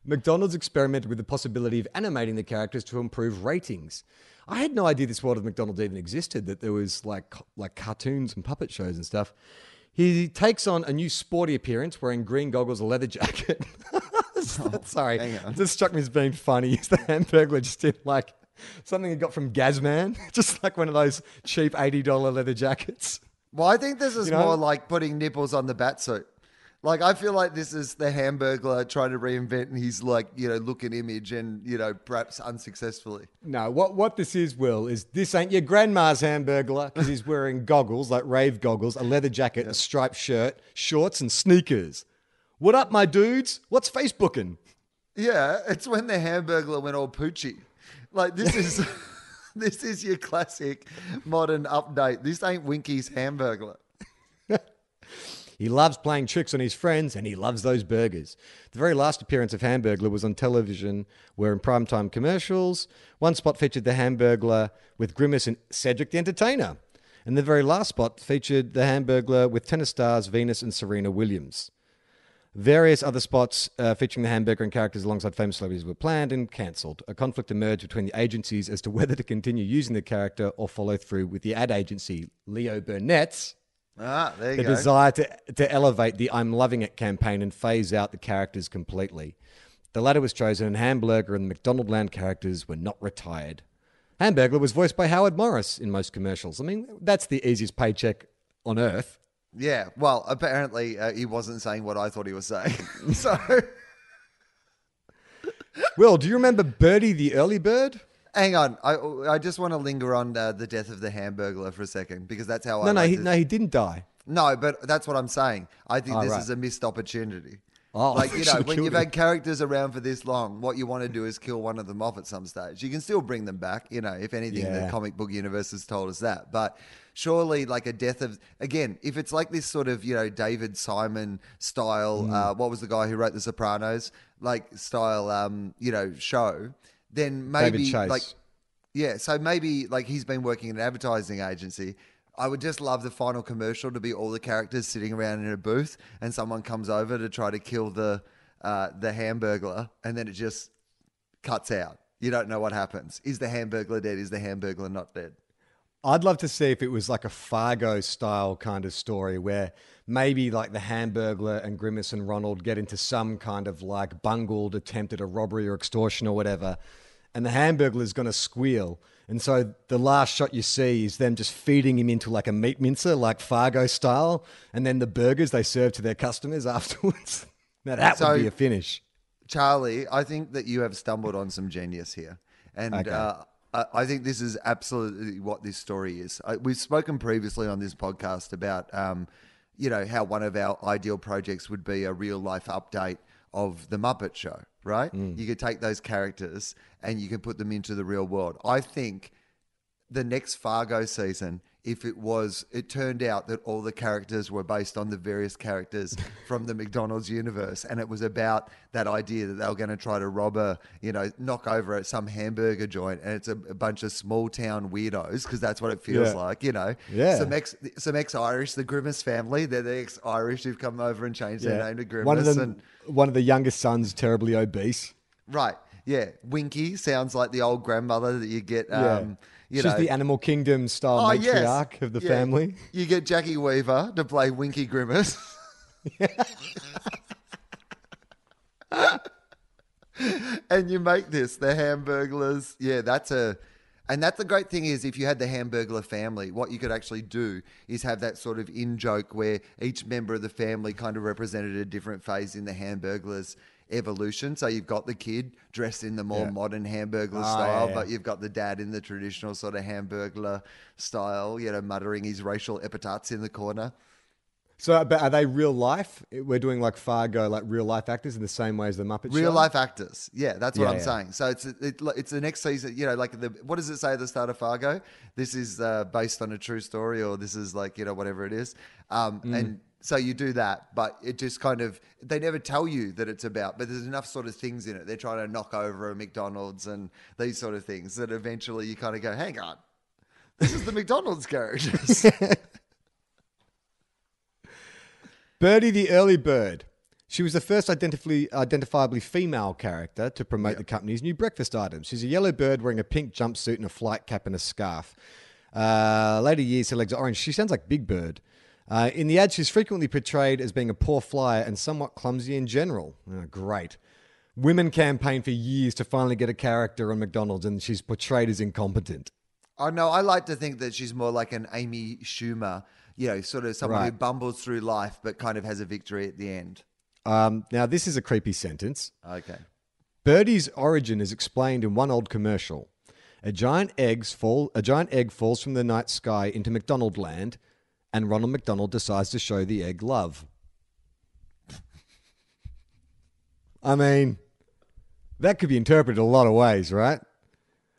McDonald's experimented with the possibility of animating the characters to improve ratings. I had no idea this world of McDonald's even existed, that there was like like cartoons and puppet shows and stuff. He takes on a new sporty appearance wearing green goggles, a leather jacket. Oh, Sorry, hang on. this struck me as being funny. Is the hamburger just in like something he got from Gazman? just like one of those cheap $80 leather jackets. Well, I think this is You know? more like putting nipples on the bat suit. Like I feel like this is the Hamburglar trying to reinvent his like you know look and image, and you know perhaps unsuccessfully. No, what what this is, Wil, is this ain't your grandma's hamburglar because he's wearing goggles, like rave goggles, a leather jacket, a striped shirt, shorts, and sneakers. What up, my dudes? What's Facebooking? Yeah, it's when the Hamburglar went all poochy. Like this is this is your classic modern update. This ain't Winky's Hamburglar. He loves playing tricks on his friends and he loves those burgers. The very last appearance of Hamburglar was on television, where in primetime commercials, one spot featured the Hamburglar with Grimace and Cedric the Entertainer. And the very last spot featured the Hamburglar with tennis stars Venus and Serena Williams. Various other spots uh, featuring the Hamburglar and characters alongside famous celebrities were planned and cancelled. A conflict emerged between the agencies as to whether to continue using the character or follow through with the ad agency Leo Burnett's Ah, there you the go. desire to, to elevate the I'm loving it campaign and phase out the characters completely. The latter was chosen, and Hamburglar and the McDonaldland characters were not retired. Hamburglar was voiced by Howard Morris in most commercials. I mean, that's the easiest paycheck on earth. Yeah, well, apparently uh, he wasn't saying what I thought he was saying. so Wil, do you remember Birdie the early bird? hang on, I I just want to linger on uh, the death of the Hamburglar for a second because that's how I No, no, like he, to- no, he didn't die. No, but that's what I'm saying. I think Oh, this right. is a missed opportunity. Oh, like you know, when you've him. had characters around for this long, what you want to do is kill one of them off at some stage. You can still bring them back, you know. If anything, the comic book universe has told us that. But surely, like a death of again, if it's like this sort of you know David Simon style, Mm. uh, what was the guy who wrote The Sopranos, like style, um, you know, show, then maybe like yeah, so maybe like he's been working in an advertising agency. I would just love the final commercial to be all the characters sitting around in a booth, and someone comes over to try to kill the uh, the Hamburglar, and then it just cuts out. You don't know what happens. Is the Hamburglar dead? Is the Hamburglar not dead? I'd love to see if it was like a Fargo style kind of story where maybe like the Hamburglar and Grimace and Ronald get into some kind of like bungled attempt at a robbery or extortion or whatever, and the Hamburglar is going to squeal. And so the last shot you see is them just feeding him into like a meat mincer, like Fargo style, and then the burgers they serve to their customers afterwards. now that So- would be a finish. Charlie, I think that you have stumbled on some genius here. And Okay. uh, I think this is absolutely what this story is. We've spoken previously on this podcast about, um, you know, how one of our ideal projects would be a real life update of the Muppet Show, right? Mm. You could take those characters and you can put them into the real world. I think the next Fargo season, if it was, it turned out that all the characters were based on the various characters from the McDonald's universe, and it was about that idea that they were going to try to rob a, you know, knock over at some hamburger joint, and it's a, a bunch of small town weirdos because that's what it feels Yeah. like, you know. Yeah. Some ex, some ex Irish, the Grimace family, they're the ex Irish who've come over and changed their name to Grimace, One of them, and one of the youngest sons, terribly obese. right, yeah, Winky sounds like the old grandmother that you get. Yeah. Um, You She's know, the Animal Kingdom style Oh, yes. matriarch of the Yeah. family. You get Jacki Weaver to play Winky Grimace. and you make this the Hamburglars. Yeah, that's a. And that's the great thing is if you had the Hamburglar family, what you could actually do is have that sort of in joke where each member of the family kind of represented a different phase in the Hamburglars evolution. So you've got the kid dressed in the more Yeah. modern Hamburglar Ah, style, yeah, but you've got the dad in the traditional sort of Hamburglar style, you know, muttering his racial epithets in the corner. So, but are they real life? We're doing like Fargo, like real life actors in the same way as the Muppet Real Show? life actors. Yeah, that's what Yeah, I'm yeah. saying. So it's it, it's the next season. You know, like the what does it say at the start of Fargo? This is uh, based on a true story, or this is like you know whatever it is. Um, Mm. And so you do that, but it just kind of they never tell you that it's about. But there's enough sort of things in it. They're trying to knock over a McDonald's and these sort of things that eventually you kind of go, hang on, this is the McDonald's characters. Birdie the Early Bird. She was the first identifably, identifiably female character to promote the company's new breakfast items. She's a yellow bird wearing a pink jumpsuit and a flight cap and a scarf. Uh, later years, her legs are orange. She sounds like Big Bird. Uh, in the ad, she's frequently portrayed as being a poor flyer and somewhat clumsy in general. Oh, great. Women campaign for years to finally get a character on McDonald's, and she's portrayed as incompetent. Oh no, I like to think that she's more like an Amy Schumer, you know, sort of someone who bumbles through life but kind of has a victory at the end. Um, now, this is a creepy sentence. Okay. Birdie's origin is explained in one old commercial. A giant eggs fall. A giant egg falls from the night sky into McDonald land, and Ronald McDonald decides to show the egg love. I mean, that could be interpreted a lot of ways, right?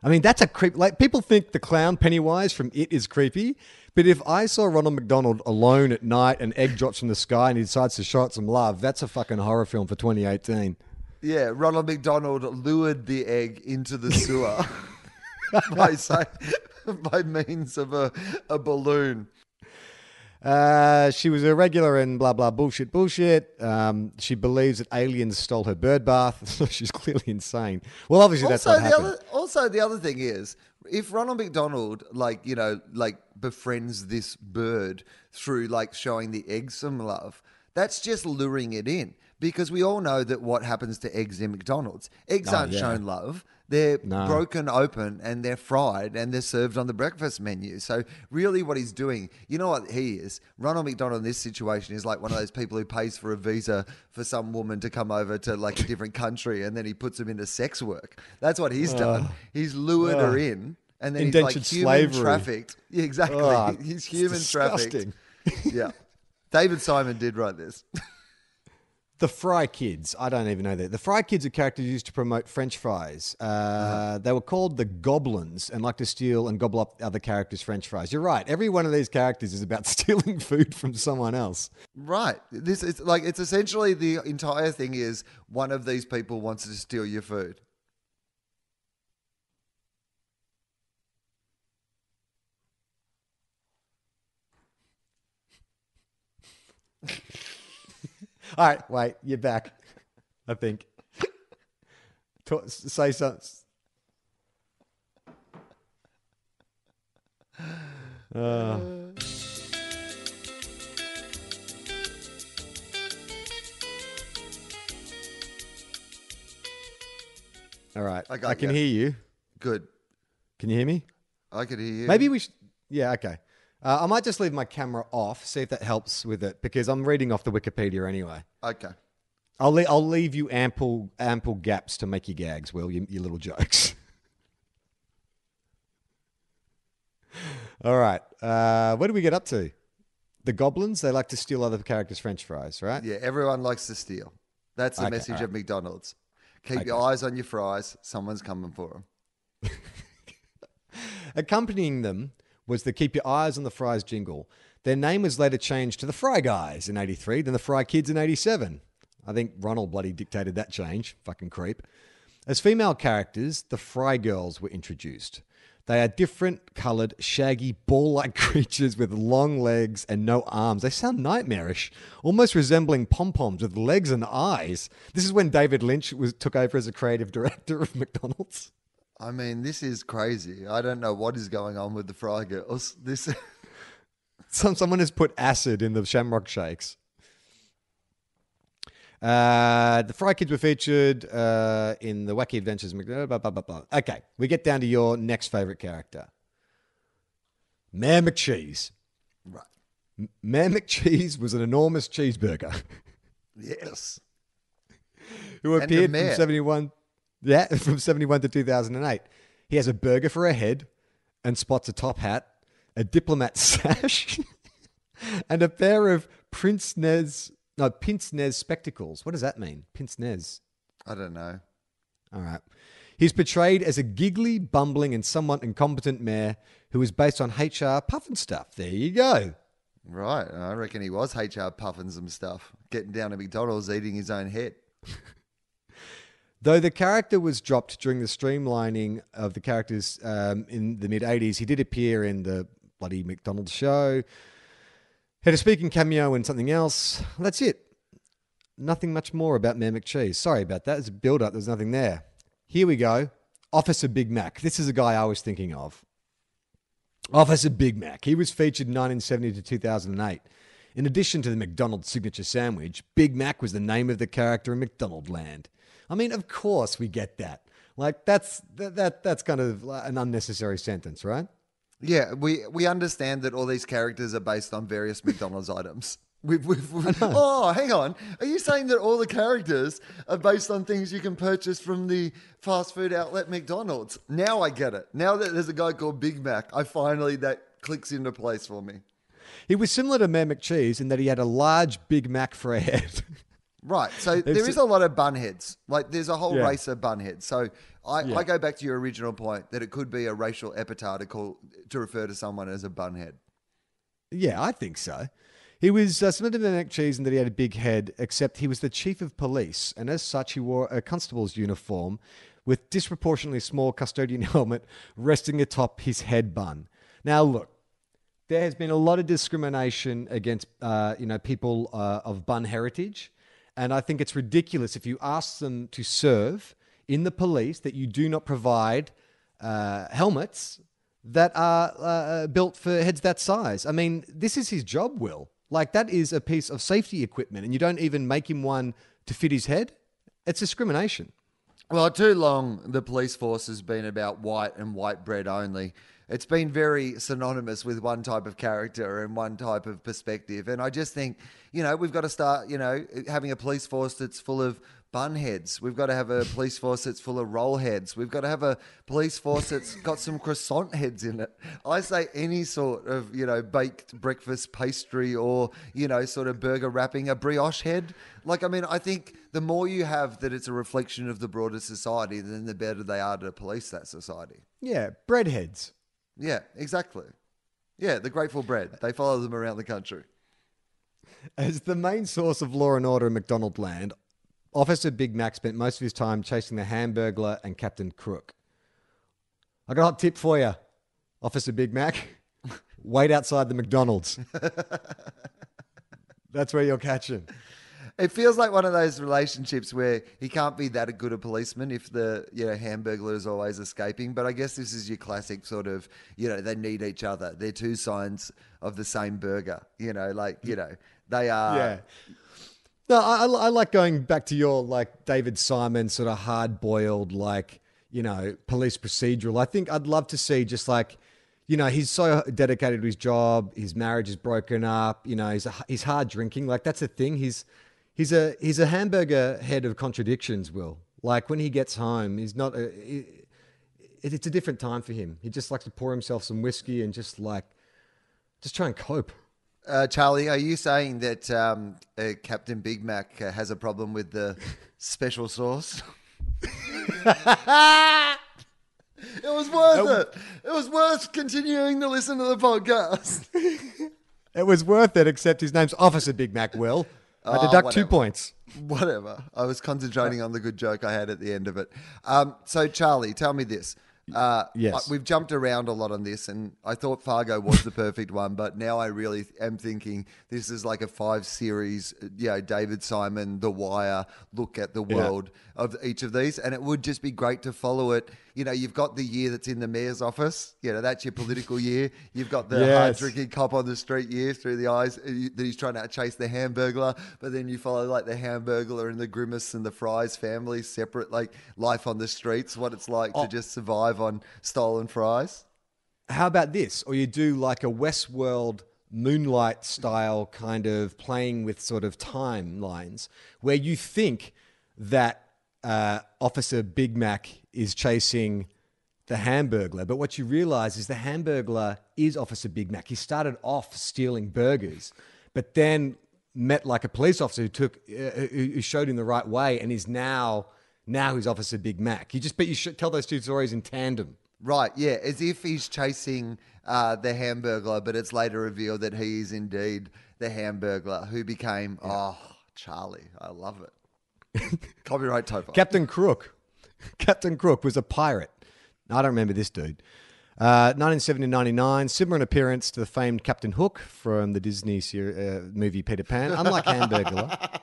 I mean, that's a creep. Like people think the clown Pennywise from It is creepy, but if I saw Ronald McDonald alone at night, an egg drops from the sky, and he decides to show it some love, that's a fucking horror film for 2018. Yeah, Ronald McDonald lured the egg into the sewer by say, by means of a, a balloon. Uh, she was a regular in blah blah bullshit bullshit. Um, she believes that aliens stole her bird bath. So she's clearly insane. Well, obviously that's also, the happened. other, also, the other thing is, if Ronald McDonald, like you know, like befriends this bird through like showing the egg some love, that's just luring it in. Because we all know that what happens to eggs in McDonald's, eggs Oh, aren't yeah. shown love. They're No. broken open and they're fried and they're served on the breakfast menu. So really, what he's doing, you know what he is? Ronald McDonald in this situation is like one of those people who pays for a visa for some woman to come over to like a different country and then he puts them into sex work. That's what he's done. He's lured her in and then he's like human slavery. trafficked. Yeah, exactly. Oh, he's human trafficked. yeah. David Simon did write this. The Fry Kids. I don't even know that. The Fry Kids are characters used to promote French fries. Uh, Uh-huh. They were called the Goblins and like to steal and gobble up other characters' French fries. You're right. Every one of these characters is about stealing food from someone else. Right. This is like it's essentially the entire thing is one of these people wants to steal your food. All right, wait, you're back. I think. Talk, say something. Uh. All right, I I, can you. hear you. Good. Can you hear me? I could hear you. Maybe we should. Yeah, okay. Uh, I might just leave my camera off, see if that helps with it, because I'm reading off the Wikipedia anyway. Okay. I'll le- I'll leave you ample ample gaps to make your gags, Wil, you, your little jokes. All right. Uh, what do we get up to? The goblins, they like to steal other characters' French fries, right? Yeah, everyone likes to steal. That's the Okay, message alright. of McDonald's. Keep your eyes on your fries. Someone's coming for them. Accompanying them was the Keep Your Eyes on the Fries jingle. Their name was later changed to the Fry Guys in 83, then the Fry Kids in 87. I think Ronald bloody dictated that change. Fucking creep. As female characters, the Fry Girls were introduced. They are different coloured, shaggy, ball like creatures with long legs and no arms. They sound nightmarish, almost resembling pom poms with legs and eyes. This is when David Lynch was, took over as a creative director of McDonald's. I mean, this is crazy. I don't know what is going on with the Fry Girls. This Some, someone has put acid in the Shamrock Shakes. Uh, the Fry Kids were featured uh, in the Wacky Adventures. Blah, blah, blah, blah, blah. Okay, we get down to your next favorite character, Mayor McCheese. Right. M- Mayor McCheese was an enormous cheeseburger. yes. Who appeared from 71 yeah, from 71 to 2008. He has a burger for a head and spots a top hat, a diplomat sash, and a pair of Prince Nez, no, Pince Nez spectacles. What does that mean? Pince Nez. I don't know. All right. He's portrayed as a giggly, bumbling, and somewhat incompetent mayor who is based on HR Pufnstuf. There you go. Right. I reckon he was HR Puffin some stuff, getting down to McDonald's, eating his own head. Though the character was dropped during the streamlining of the characters um, in the mid 80s, he did appear in the bloody McDonald's show. Had a speaking cameo in something else. That's it. Nothing much more about Mayor McCheese. Sorry about that. It's a build up. There's nothing there. Here we go. Officer Big Mac. This is a guy I was thinking of. Officer Big Mac. He was featured in 1970 to 2008. In addition to the McDonald's signature sandwich, Big Mac was the name of the character in McDonald Land. I mean, of course we get that. Like that's that, that that's kind of an unnecessary sentence, right? Yeah, we we understand that all these characters are based on various McDonald's items. We've, we've, we've- oh, hang on. Are you saying that all the characters are based on things you can purchase from the fast food outlet McDonald's? Now I get it. Now that there's a guy called Big Mac, I finally that clicks into place for me. He was similar to Mayor McCheese in that he had a large Big Mac for a head. Right. So there is a lot of bunheads. Like there's a whole Yeah. race of bunheads. So I, Yeah. I go back to your original point that it could be a racial epithet to call to refer to someone as a bunhead. Yeah, I think so. He was uh, similar to Mayor McCheese in that he had a big head, except he was the chief of police, and as such, he wore a constable's uniform with disproportionately small custodian helmet resting atop his head bun. Now, look, there has been a lot of discrimination against uh, you know people uh, of bun heritage, and I think it's ridiculous if you ask them to serve in the police that you do not provide uh, helmets that are uh, built for heads that size. I mean, this is his job, Wil. Like that is a piece of safety equipment, and you don't even make him one to fit his head. It's discrimination. Well, too long the police force has been about white and white bread only. It's been very synonymous with one type of character and one type of perspective. And I just think, you know, we've got to start, you know, having a police force that's full of bun heads. We've got to have a police force that's full of roll heads. We've got to have a police force that's got some croissant heads in it. I say any sort of, you know, baked breakfast pastry or, you know, sort of burger wrapping, a brioche head. Like, I mean, I think the more you have that it's a reflection of the broader society, then the better they are to police that society. Yeah, breadheads. Yeah, exactly. Yeah, the Grateful Bread. They follow them around the country. As the main source of law and order in McDonald Land, Officer Big Mac spent most of his time chasing the Hamburglar and Captain Crook. I got a hot tip for you, Officer Big Mac. Wait outside the McDonald's. That's where you'll catch him. It feels like one of those relationships where he can't be that good a policeman if the you know hamburglar is always escaping. But I guess this is your classic sort of you know they need each other. They're two signs of the same burger. You know, like you know they are. yeah. No, I, I like going back to your like David Simon sort of hard boiled like you know police procedural. I think I'd love to see just like you know he's so dedicated to his job. His marriage is broken up. You know he's a, he's hard drinking. Like that's a thing. He's he's a he's a hamburger head of contradictions. Wil like when he gets home, he's not. A, it, it's a different time for him. He just likes to pour himself some whiskey and just like just try and cope. Uh, Charlie, are you saying that um, uh, Captain Big Mac uh, has a problem with the special sauce? it was worth it. It was worth continuing to listen to the podcast. It was worth it, except his name's Officer Big Mac Will. I Oh, deduct two points. Whatever. I was concentrating on the good joke I had at the end of it. Um, so, Charlie, tell me this. Uh, Yes. I- we've jumped around a lot on this, and I thought Fargo was the perfect one, but now I really am thinking this is like a five series, you know, David Simon, The Wire look at the world of each of these, and it would just be great to follow it. You know, you've got the year that's in the mayor's office, you know, that's your political year. You've got the hard drinking cop on the street year through the eyes uh, that he's trying to chase the hamburglar, but then you follow like the hamburglar and the grimace and the fries family separate, like life on the streets, what it's like Oh. to just survive on stolen fries. How about this? Or you do like a Westworld moonlight style kind of playing with sort of timelines where you think that uh, Officer Big Mac is chasing the Hamburglar, but what you realize is the Hamburglar is Officer Big Mac. He started off stealing burgers, but then met like a police officer who took uh, who who showed him the right way, and is now now he's Officer Big Mac. You just but you should tell those two stories in tandem. Right, yeah, as if he's chasing uh, the hamburglar, but it's later revealed that he is indeed the hamburglar who became, oh, Charlie. I love it. Copyright Tofop. Captain Crook. Captain Crook was a pirate. I don't remember this dude. Uh, 1970 99, similar appearance to the famed Captain Hook from the Disney ser- uh, movie Peter Pan. Unlike Hamburglar.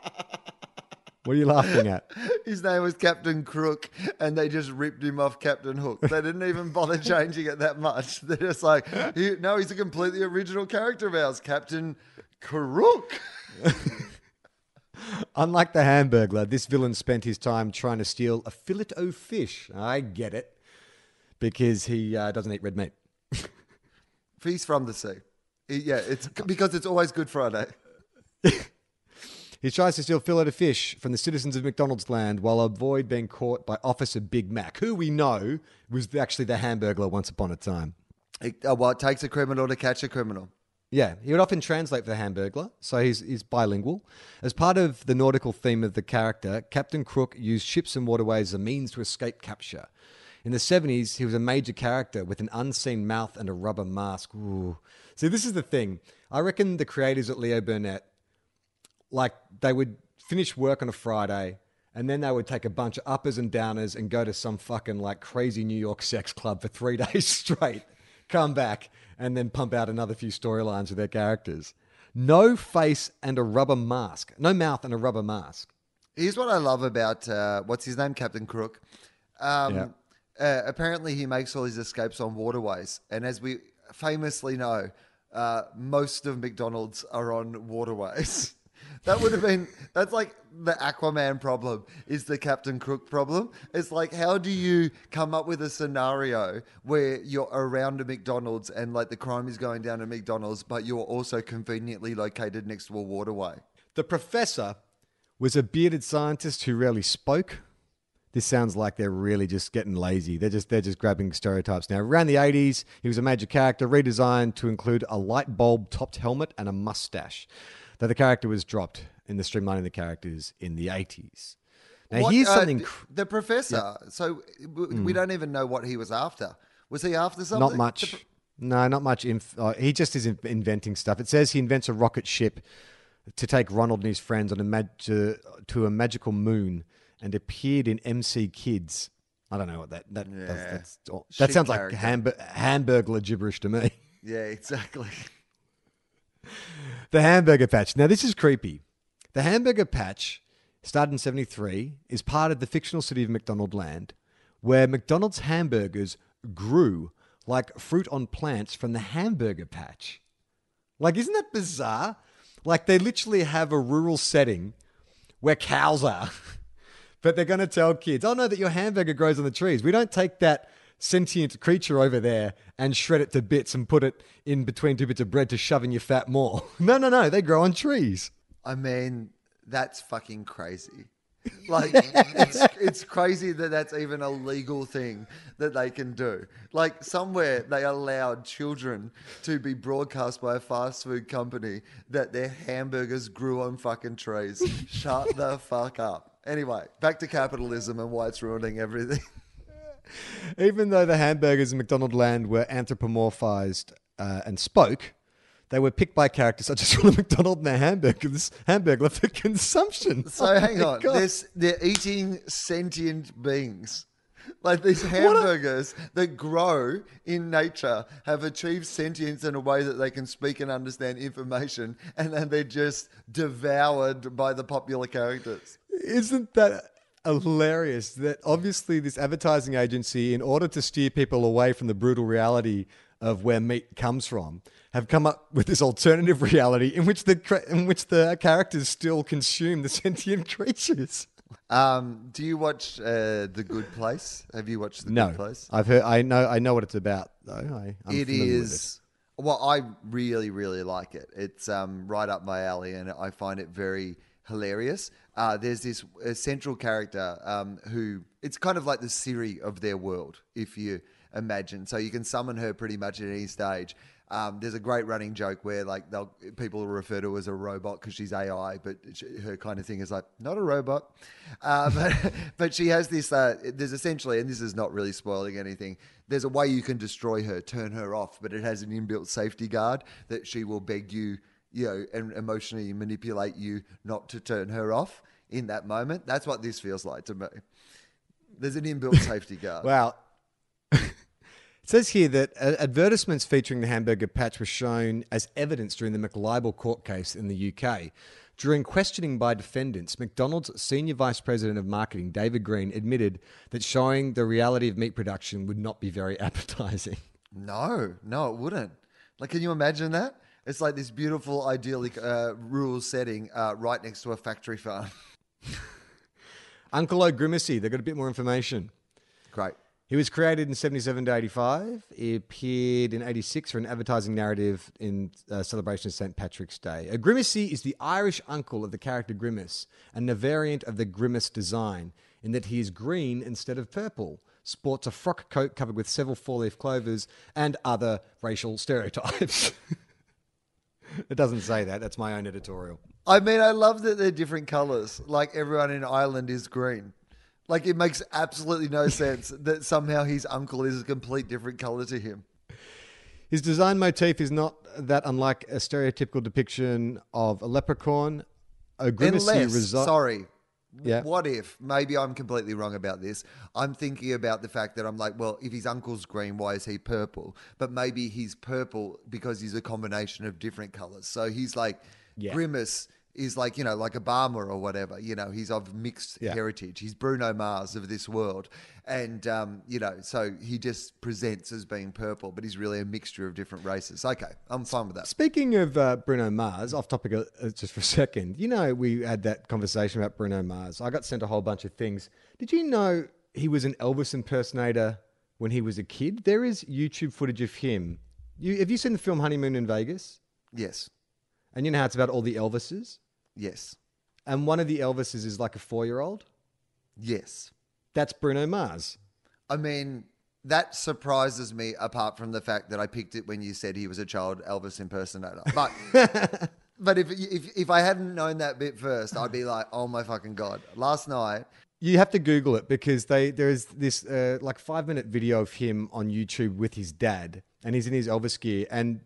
What are you laughing at? His name was Captain Crook, and they just ripped him off Captain Hook. They didn't even bother changing it that much. They're just like, he, no, he's a completely original character of ours, Captain Crook. Unlike the Hamburglar, this villain spent his time trying to steal a fillet o fish. I get it. Because he uh, doesn't eat red meat. Feast from the sea. Yeah, it's because it's always Good Friday. He tries to steal fillet of fish from the citizens of McDonald's land while avoid being caught by Officer Big Mac, who we know was actually the Hamburglar once upon a time. It, uh, well, it takes a criminal to catch a criminal. Yeah, he would often translate for the Hamburglar, so he's, he's bilingual. As part of the nautical theme of the character, Captain Crook used ships and waterways as a means to escape capture. In the 70s, he was a major character with an unseen mouth and a rubber mask. Ooh. See, this is the thing. I reckon the creators at Leo Burnett, like, they would finish work on a Friday and then they would take a bunch of uppers and downers and go to some fucking, like, crazy New York sex club for three days straight, come back, and then pump out another few storylines with their characters. No face and a rubber mask. No mouth and a rubber mask. Here's what I love about uh, what's his name, Captain Crook. Um, Yeah. uh, apparently, he makes all his escapes on waterways, and as we famously know, uh, most of McDonald's are on waterways. that would have been that's like the Aquaman problem is the Captain Crook problem. It's like how do you come up with a scenario where you're around a McDonald's and like the crime is going down at McDonald's, but you're also conveniently located next to a waterway. The professor was a bearded scientist who rarely spoke. This sounds like they're really just getting lazy. They're just they're just grabbing stereotypes now. Around the 80s, he was a major character, redesigned to include a light bulb topped helmet and a mustache. Though the character was dropped in the streamlining of the characters in the 80s. Now What, here's uh, something cr- the professor. So w- we don't even know what he was after. Was he after something? not much. pro- No, not much. Inf- uh, he just is in- inventing stuff. It says he invents a rocket ship to take Ronald and his friends on a mag- to, to a magical moon and appeared in MC Kids. I don't know what that that does, Yeah. that's. That Shit sounds like character. hamburg- hamburglar gibberish to me. yeah, exactly. the hamburger patch. Now this is creepy. The hamburger patch, started in '73, is part of the fictional city of McDonald Land, where McDonald's hamburgers grew like fruit on plants from the hamburger patch. Like, isn't that bizarre? Like, they literally have a rural setting where cows are, but they're going to tell kids, oh no, that your hamburger grows on the trees. We don't take that sentient creature over there and shred it to bits and put it in between two bits of bread to shove in your fat maw. No, no, no, they grow on trees. I mean, that's fucking crazy. Like, it's, it's crazy that that's even a legal thing that they can do. Like, somewhere they allowed children to be broadcast by a fast food company that their hamburgers grew on fucking trees. Shut the fuck up. Anyway, back to capitalism and why it's ruining everything. Even though the hamburgers in McDonald Land were anthropomorphized uh, and spoke, they were picked by characters such as Ronald McDonald and their hamburgers, hamburger for consumption. So Oh hang on. There's, they're eating sentient beings. Like these hamburgers that grow in nature have achieved sentience in a way that they can speak and understand information, and then they're just devoured by the popular characters. Isn't that hilarious? That obviously this advertising agency, in order to steer people away from the brutal reality of where meat comes from, have come up with this alternative reality in which the in which the characters still consume the sentient creatures. Um, do you watch uh, The Good Place? Have you watched The No, Good Place? I've heard. I know. I know what it's about, though. I, It is. Well, I really, really like it. It's um, right up my alley, and I find it very hilarious. Uh, there's this uh, central character um, who it's kind of like the Siri of their world, if you imagine. So you can summon her pretty much at any stage. Um, there's a great running joke where like they'll people refer to her as a robot because she's AI, but sh her kind of thing is like not a robot. Uh, but but she has this. Uh, there's essentially, and this is not really spoiling anything. There's a way you can destroy her, turn her off, but it has an inbuilt safety guard that she will beg you, you know, and emotionally manipulate you not to turn her off in that moment. That's what this feels like to me. There's an inbuilt safety guard. Wow. It says here that uh, advertisements featuring the hamburger patch were shown as evidence during the McLibel court case in the UK. During questioning by defendants, McDonald's senior vice president of marketing, David Green, admitted that showing the reality of meat production would not be very appetizing. No, no, it wouldn't. Like, can you imagine that? It's like this beautiful, idyllic, uh, rural setting uh, right next to a factory farm. Uncle O'Grimacey, they got a bit more information. Great. He was created in 77 to 85. He appeared in 86 for an advertising narrative in uh, celebration of St. Patrick's Day. A Grimacey is the Irish uncle of the character Grimace, and a variant of the Grimace design, in that he is green instead of purple, sports a frock coat covered with several four leaf clovers, and other racial stereotypes. it doesn't say that. That's my own editorial. I mean, I love that they're different colors. Like everyone in Ireland is green. Like it makes absolutely no sense that somehow his uncle is a complete different color to him. His design motif is not that unlike a stereotypical depiction of a leprechaun. A grimacey Unless, resi- sorry, Yeah. what if maybe I'm completely wrong about this? I'm thinking about the fact that I'm like, well, if his uncle's green, why is he purple? But maybe he's purple because he's a combination of different colors. So he's like Yeah. Grimace is like you know like Obama or whatever. You know, he's of mixed Yeah. heritage. He's Bruno Mars of this world, and um, you know, so he just presents as being purple, but he's really a mixture of different races. Okay, I'm fine with that. Speaking of uh, Bruno Mars, off topic uh, uh, just for a second, you know, we had that conversation about Bruno Mars. I got sent a whole bunch of things. Did you know he was an Elvis impersonator when he was a kid? There is YouTube footage of him. You, have you seen the film Honeymoon in Vegas? Yes, And you know how it's about all the Elvises? Yes, And one of the Elvises is like a four year old? yes. That's Bruno Mars. I mean, that surprises me apart from the fact that I picked it when you said he was a child Elvis impersonator. But but if, if if I hadn't known that bit first, I'd be like, oh my fucking god! Last night, You have to Google it because they there is this uh, like five minute video of him on YouTube with his dad, and he's in his Elvis gear, and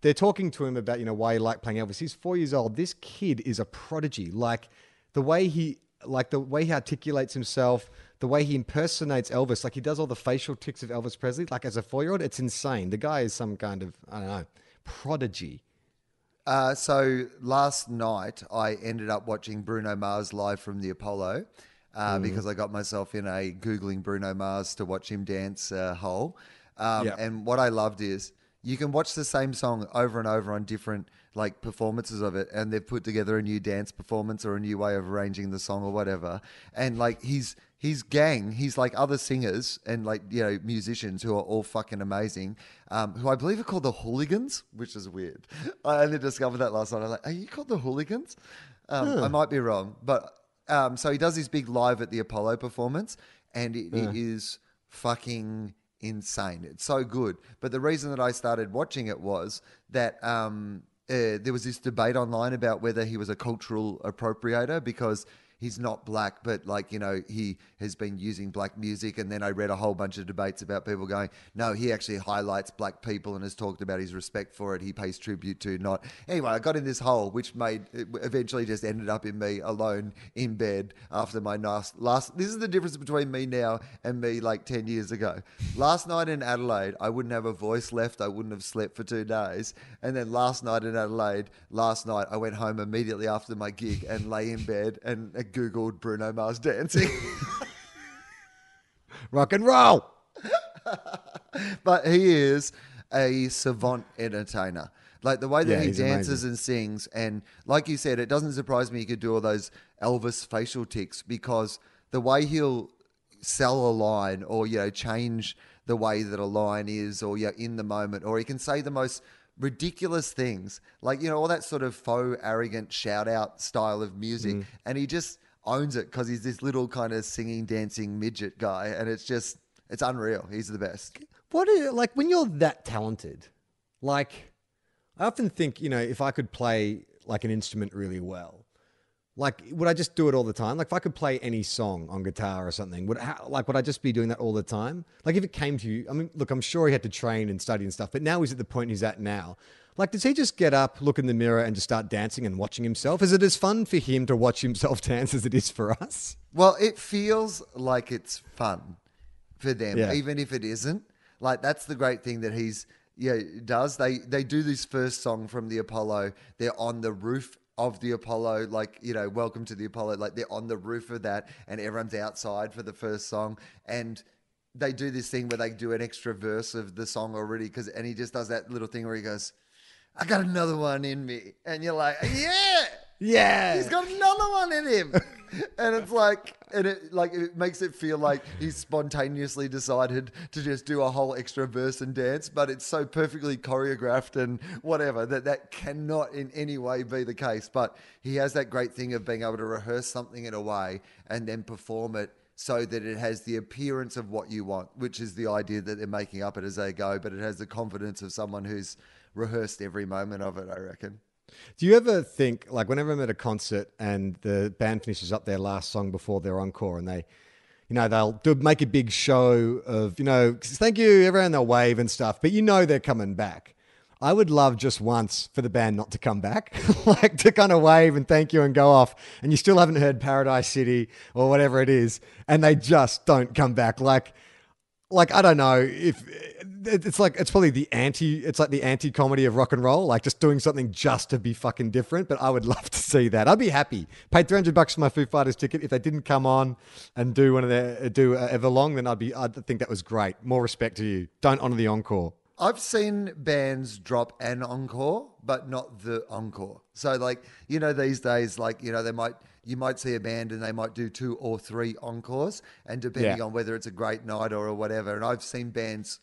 they're talking to him about you know why he liked playing Elvis. He's four years old. This kid is a prodigy. Like the way he like the way he articulates himself, the way he impersonates Elvis, like he does all the facial tics of Elvis Presley. Like as a four year old, it's insane. The guy is some kind of I don't know prodigy. Uh, so last night I ended up watching Bruno Mars live from the Apollo uh, because I got myself in a googling Bruno Mars to watch him dance uh, hole. Um, Yeah. And what I loved is you can watch the same song over and over on different like performances of it, and they've put together a new dance performance or a new way of arranging the song or whatever. And like his his gang, he's like other singers and like you know musicians who are all fucking amazing, um, who I believe are called the Hooligans, which is weird. I only discovered that last night. I'm like, are you called the Hooligans? Um, I might be wrong, but um, so he does his big live at the Apollo performance, and it, it is fucking insane. It's so good. But the reason that I started watching it was that um, uh, there was this debate online about whether he was a cultural appropriator because he's not black, but like, you know, he has been using black music. And then I read a whole bunch of debates about people going, no, he actually highlights black people and has talked about his respect for it. He pays tribute to not. Anyway, I got in this hole, which made eventually just ended up in me alone in bed after my last, last. This is the difference between me now and me like 10 years ago. Last night in Adelaide, I wouldn't have a voice left. I wouldn't have slept for two days. And then last night in Adelaide, last night, I went home immediately after my gig and lay in bed and Googled Bruno Mars dancing. Rock and roll. but he is a savant entertainer. Like the way that Yeah, he dances and sings, and like you said, it doesn't surprise me he could do all those Elvis facial ticks because the way he'll sell a line or you know change the way that a line is or you know, in the moment, or he can say the most ridiculous things, like you know all that sort of faux arrogant shout out style of music, mm. and he just owns it because he's this little kind of singing, dancing midget guy, and it's just it's unreal. He's the best. What are like when you're that talented? Like, I often think, you know, if I could play like an instrument really well, like would I just do it all the time? Like if I could play any song on guitar or something, would how, like would I just be doing that all the time? Like if it came to you, I mean, look, I'm sure he had to train and study and stuff, but now he's at the point he's at now. Like, does he just get up, look in the mirror, and just start dancing and watching himself? Is it as fun for him to watch himself dance as it is for us? Well, it feels like it's fun for them, Yeah. even if it isn't. Like that's the great thing that he's yeah does. They they do this first song from the Apollo. They're on the roof of the Apollo, like you know, welcome to the Apollo. Like they're on the roof of that, and everyone's outside for the first song, and they do this thing where they do an extra verse of the song already because and he just does that little thing where he goes I got another one in me. And you're like, yeah, Yeah. He's got another one in him. and it's like and it like it makes it feel like he's spontaneously decided to just do a whole extra verse and dance, but it's so perfectly choreographed and whatever that that cannot in any way be the case. But he has that great thing of being able to rehearse something in a way and then perform it so that it has the appearance of what you want, which is the idea that they're making up it as they go, but it has the confidence of someone who's rehearsed every moment of it, I reckon. Do you ever think, like, whenever I'm at a concert and the band finishes up their last song before their encore, and they, you know, they'll do, make a big show of, you know, thank you, everyone, they'll wave and stuff, but you know they're coming back. I would love just once for the band not to come back, like to kind of wave and thank you and go off, and you still haven't heard Paradise City or whatever it is, and they just don't come back. Like, like I don't know if it's like it's probably the anti it's like the anti comedy of rock and roll, like just doing something just to be fucking different. But I would love to see that. I'd be happy. Paid three hundred bucks for my Foo Fighters ticket. If they didn't come on and do one of their do uh, Everlong, then I'd be I'd think that was great. More respect to you. Don't honor the encore. I've seen bands drop an encore, but not the encore. So, like, you know, these days, like, you know, they might, you might see a band and they might do two or three encores, and depending Yeah. on whether it's a great night or whatever. And I've seen bands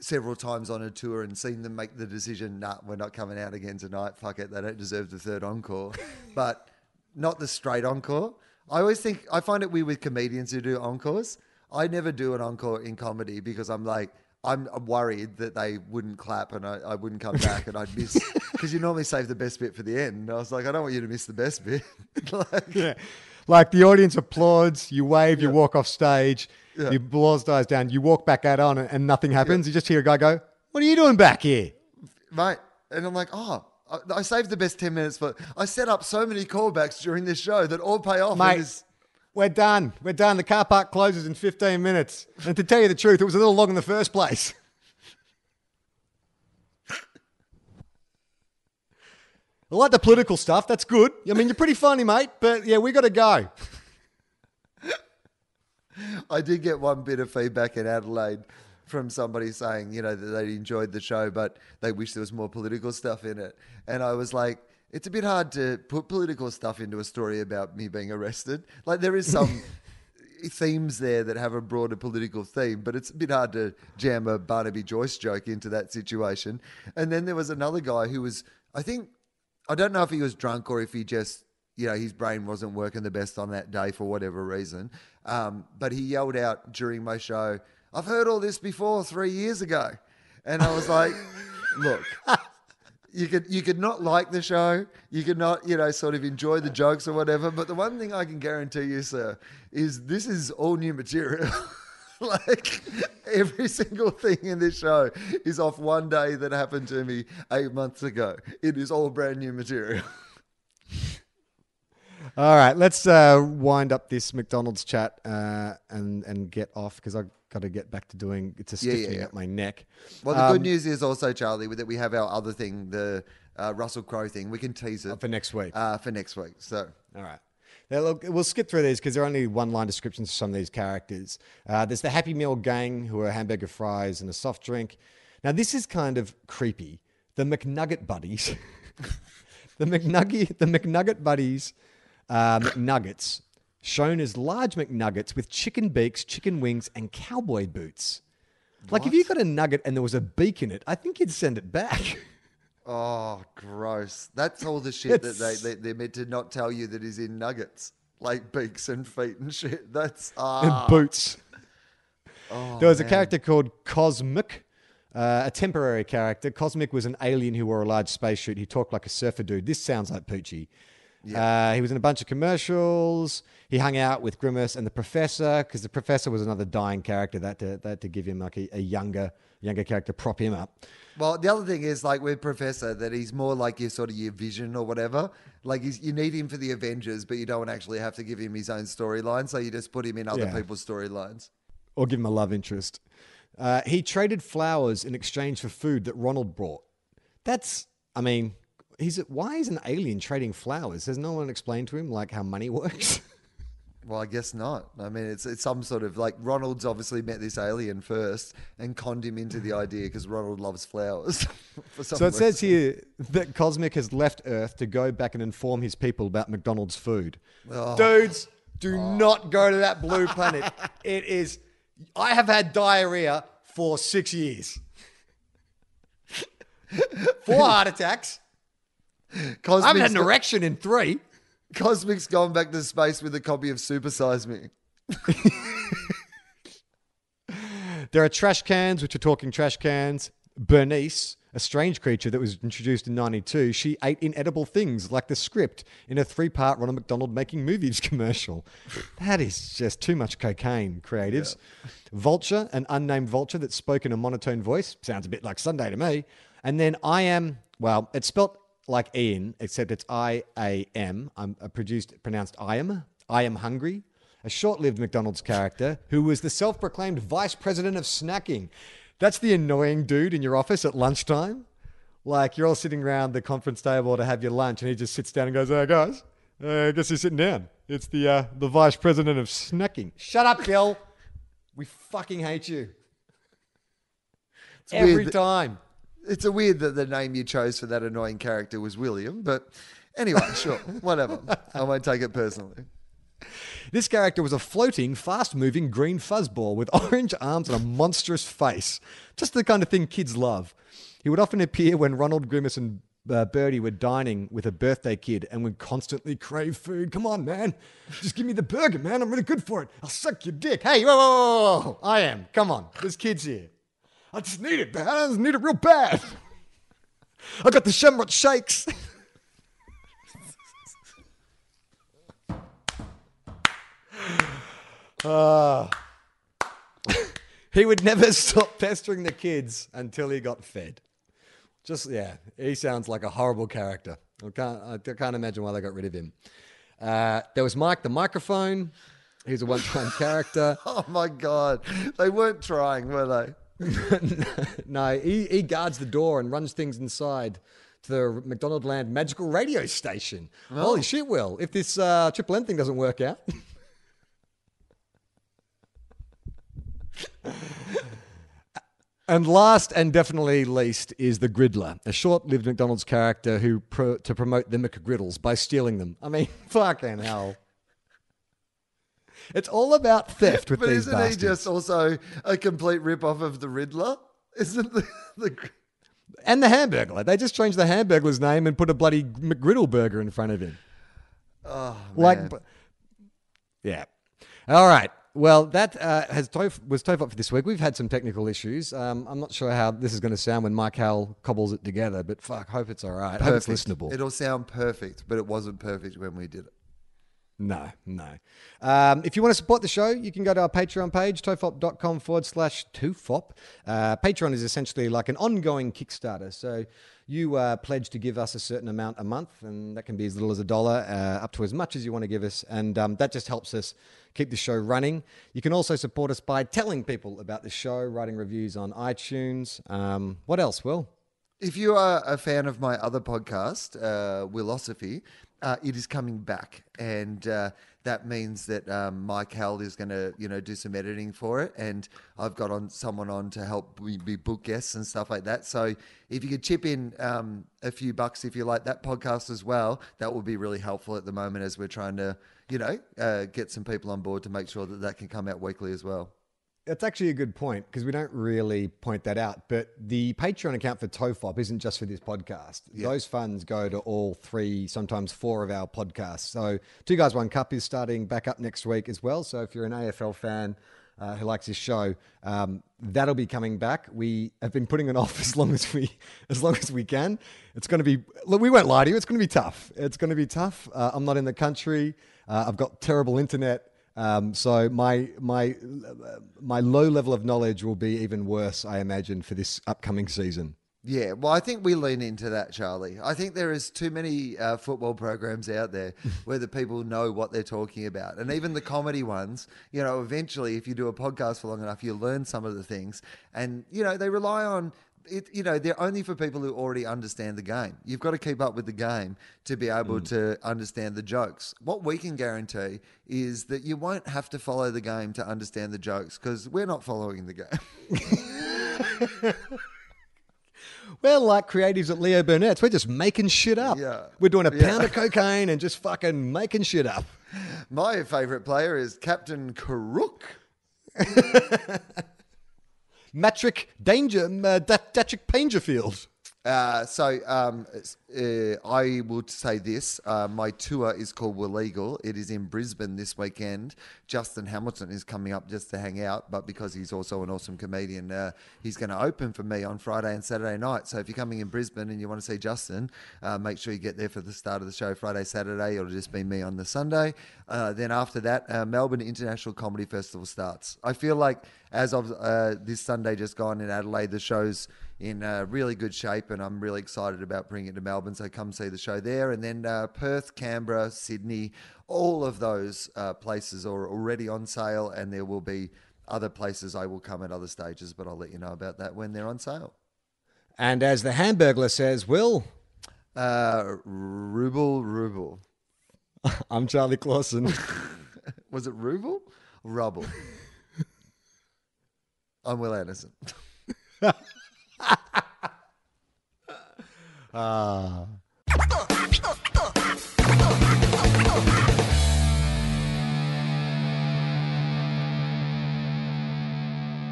several times on a tour and seen them make the decision, nah, we're not coming out again tonight. Fuck it. They don't deserve the third encore. but not the straight encore. I always think, I find it weird with comedians who do encores. I never do an encore in comedy because I'm like, I'm worried that they wouldn't clap and I, I wouldn't come back and I'd miss because you normally save the best bit for the end. And I was like, I don't want you to miss the best bit. like, Yeah. Like the audience applauds, you wave, you walk off stage, your applause dies down, you walk back out on it, and nothing happens. You just hear a guy go, What are you doing back here? mate. And I'm like, oh, I, I saved the best 10 minutes for. I set up so many callbacks during this show that all pay off. Mate, this, we're done. We're done. The car park closes in 15 minutes. And to tell you the truth, it was a little long in the first place. I like the political stuff. That's good. I mean, you're pretty funny, mate. But yeah, we got to go. I did get one bit of feedback in Adelaide from somebody saying, you know, that they enjoyed the show, but they wish there was more political stuff in it. And I was like, it's a bit hard to put political stuff into a story about me being arrested. Like there is some themes there that have a broader political theme, but it's a bit hard to jam a Barnaby Joyce joke into that situation. And then there was another guy who was, I think, I don't know if he was drunk or if he just, you know, his brain wasn't working the best on that day for whatever reason. Um, but he yelled out during my show, I've heard all this before three years ago. And I was like, look, you could you could not like the show, you could not, you know, sort of enjoy the jokes or whatever. But the one thing I can guarantee you, sir, is this is all new material. like every single thing in this show is off one day that happened to me eight months ago. It is all brand new material. All right, let's uh, wind up this McDonald's chat uh, and and get off because I've got to get back to doing it's a Yeah, yeah, yeah. up my neck. Well, the Um, good news is also, Charlie, that we have our other thing, the uh, Russell Crowe thing. We can tease it for next week. uh, for next week. So All right. Now, look, we'll skip through these because there are only one line descriptions for some of these characters. Uh, there's the Happy Meal gang, who are hamburger fries and a soft drink. Now, this is kind of creepy. The McNugget buddies, the McNugget, the McNugget buddies, uh, McNuggets, shown as large McNuggets with chicken beaks, chicken wings, and cowboy boots. Like, if you got a nugget and there was a beak in it, I think you'd send it back. Oh, gross. That's all the shit that they, they, they're meant to not tell you that is in nuggets, like beaks and feet and shit. That's, and ah. boots. Oh, there was a character called Cosmic, uh, a temporary character. Cosmic was an alien who wore a large spacesuit. He talked like a surfer dude. This sounds like Poochie. Uh, he was in a bunch of commercials. He hung out with Grimace and the Professor because the Professor was another dying character. That to, that to give him like a, a younger younger character, prop him up. Well, the other thing is like with Professor that he's more like your sort of your vision or whatever. Like he's, you need him for the Avengers, but you don't actually have to give him his own storyline. So you just put him in other Yeah. people's storylines. or give him a love interest. Uh, he traded flowers in exchange for food that Ronald brought. That's, I mean, he's a, why is an alien trading flowers? Has no one explained to him like how money works? Well, I guess not. I mean, it's it's some sort of like Ronald's obviously met this alien first and conned him into the idea because Ronald loves flowers. So it says here that Cosmic has left Earth to go back and inform his people about McDonald's food. Oh. Dudes, do oh. not go to that blue planet. it is. I have had diarrhea for six years. Four heart attacks. I haven't had an erection in three. Cosmic's gone back to space with a copy of Super Size Me. There are trash cans, which are talking trash cans. Bernice, a strange creature that was introduced in 92, she ate inedible things like the script in a three part Ronald McDonald making movies commercial. That is just too much cocaine, creatives. Vulture, an unnamed vulture that spoke in a monotone voice. Sounds a bit like Sunday to me. And then I am, well, it's spelt like Ian, except it's I A M. I'm uh, produced, pronounced I am. I am hungry a short lived McDonald's character who was the self proclaimed vice president of snacking. That's the annoying dude in your office at lunchtime. Like you're all sitting around the conference table to have your lunch, and he just sits down and goes, "Hey guys, uh, I guess you're sitting down. It's the uh, the vice president of snacking." Shut up, Bill. We fucking hate you. Every weird time. It's a weird that the name you chose for that annoying character was William, but anyway, sure, whatever. I won't take it personally. This character was a floating, fast moving green fuzzball with orange arms and a monstrous face. Just the kind of thing kids love. He would often appear when Ronald Grimace and uh, Birdie were dining with a birthday kid and would constantly crave food. Come on, man. Just give me the burger, man. I'm really good for it. I'll suck your dick. Hey, whoa, whoa, whoa, whoa. I am. Come on. There's kids here. I just need it, man. I just need it real bad. I got the Shamrock Shakes. Ah. he would never stop pestering the kids until he got fed. Just yeah, he sounds like a horrible character. I can't I can't imagine why they got rid of him. Uh, there was Mike the microphone. He's a one-time character. Oh my god, they weren't trying, were they? no, he, he guards the door and runs things inside to the McDonald Land magical radio station. Holy shit, Wil! If this uh, Triple N thing doesn't work out. And last and definitely least is the Griddler, a short-lived McDonald's character who pro- to promote the McGriddles by stealing them. I mean, fucking hell. It's all about theft with But these isn't bastards. he just also a complete rip-off of the Riddler? Isn't the, the And the Hamburglar. They just changed the Hamburglar's name and put a bloody McGriddle burger in front of him. oh Like, man. b- yeah. All right. Well, that uh, has tof- was Tofop for this week. We've had some technical issues. Um, I'm not sure how this is going to sound when Mike Howell cobbles it together, but fuck, hope it's all right. Hope it's listenable. It'll sound perfect, but it wasn't perfect when we did it. No, no. Um, if you want to support the show, you can go to our Patreon page, tofop.com forward slash tofop. Uh, Patreon is essentially like an ongoing Kickstarter. So you uh, pledge to give us a certain amount a month, and that can be as little as a dollar, uh, up to as much as you want to give us. And um, that just helps us keep the show running. You can also support us by telling people about the show, writing reviews on iTunes. Um, what else, Wil? If you are a fan of my other podcast, uh, Wilosophy, uh, it is coming back, and uh, that means that um, Mike Held is going to, you know, do some editing for it, and I've got on someone on to help me be book guests and stuff like that. So if you could chip in um, a few bucks if you like that podcast as well, that would be really helpful at the moment as we're trying to, you know, uh, get some people on board to make sure that that can come out weekly as well. That's actually a good point because we don't really point that out. But the Patreon account for TOFOP isn't just for this podcast. Those funds go to all three, sometimes four of our podcasts. So, Two Guys, One Cup is starting back up next week as well. So, if you're an AFL fan uh, who likes this show, um, that'll be coming back. We have been putting it off as long as we as long as we can. It's going to be. Look, we won't lie to you. It's going to be tough. It's going to be tough. Uh, I'm not in the country. Uh, I've got terrible internet. Um, so my my my low level of knowledge will be even worse, I imagine, for this upcoming season. Yeah, well, I think we lean into that, Charlie. I think there is too many uh, football programs out there where the people know what they're talking about, and even the comedy ones. You know, eventually, if you do a podcast for long enough, you learn some of the things, and you know they rely on it, you know, they're only for people who already understand the game. You've got to keep up with the game to be able mm. to understand the jokes. What we can guarantee is that you won't have to follow the game to understand the jokes because we're not following the game. We're like creatives at Leo Burnett's. We're just making shit up. Yeah. We're doing a Yeah. pound of cocaine and just fucking making shit up. My favorite player is Captain Karuk. Matrick Danger, uh, Datrick Pangerfield. Uh, so um, uh, I will say this: uh, my tour is called We're Legal. It is in Brisbane this weekend. Justin Hamilton is coming up just to hang out, but because he's also an awesome comedian, uh, he's going to open for me on Friday and Saturday night. So if you're coming in Brisbane and you want to see Justin, uh, make sure you get there for the start of the show Friday, Saturday. It'll just be me on the Sunday. Then after that, Melbourne International Comedy Festival starts. I feel like as of this Sunday just gone in Adelaide, the show's in uh, really good shape, and I'm really excited about bringing it to Melbourne. So come see the show there, and then uh, Perth, Canberra, Sydney, all of those uh, places are already on sale, and there will be other places I will come at other stages, but I'll let you know about that when they're on sale. And as the Hamburglar says, Wil, Uh, ruble, ruble. I'm Charlie Clausen. Was it ruble? Rubble. I'm Wil Anderson. Ah.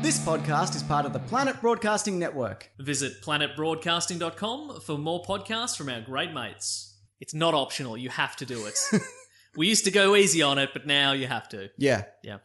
This podcast is part of the Planet Broadcasting Network. Visit planetbroadcasting.com for more podcasts from our great mates. It's not optional, you have to do it. we used to go easy on it, but now you have to. Yeah. Yeah.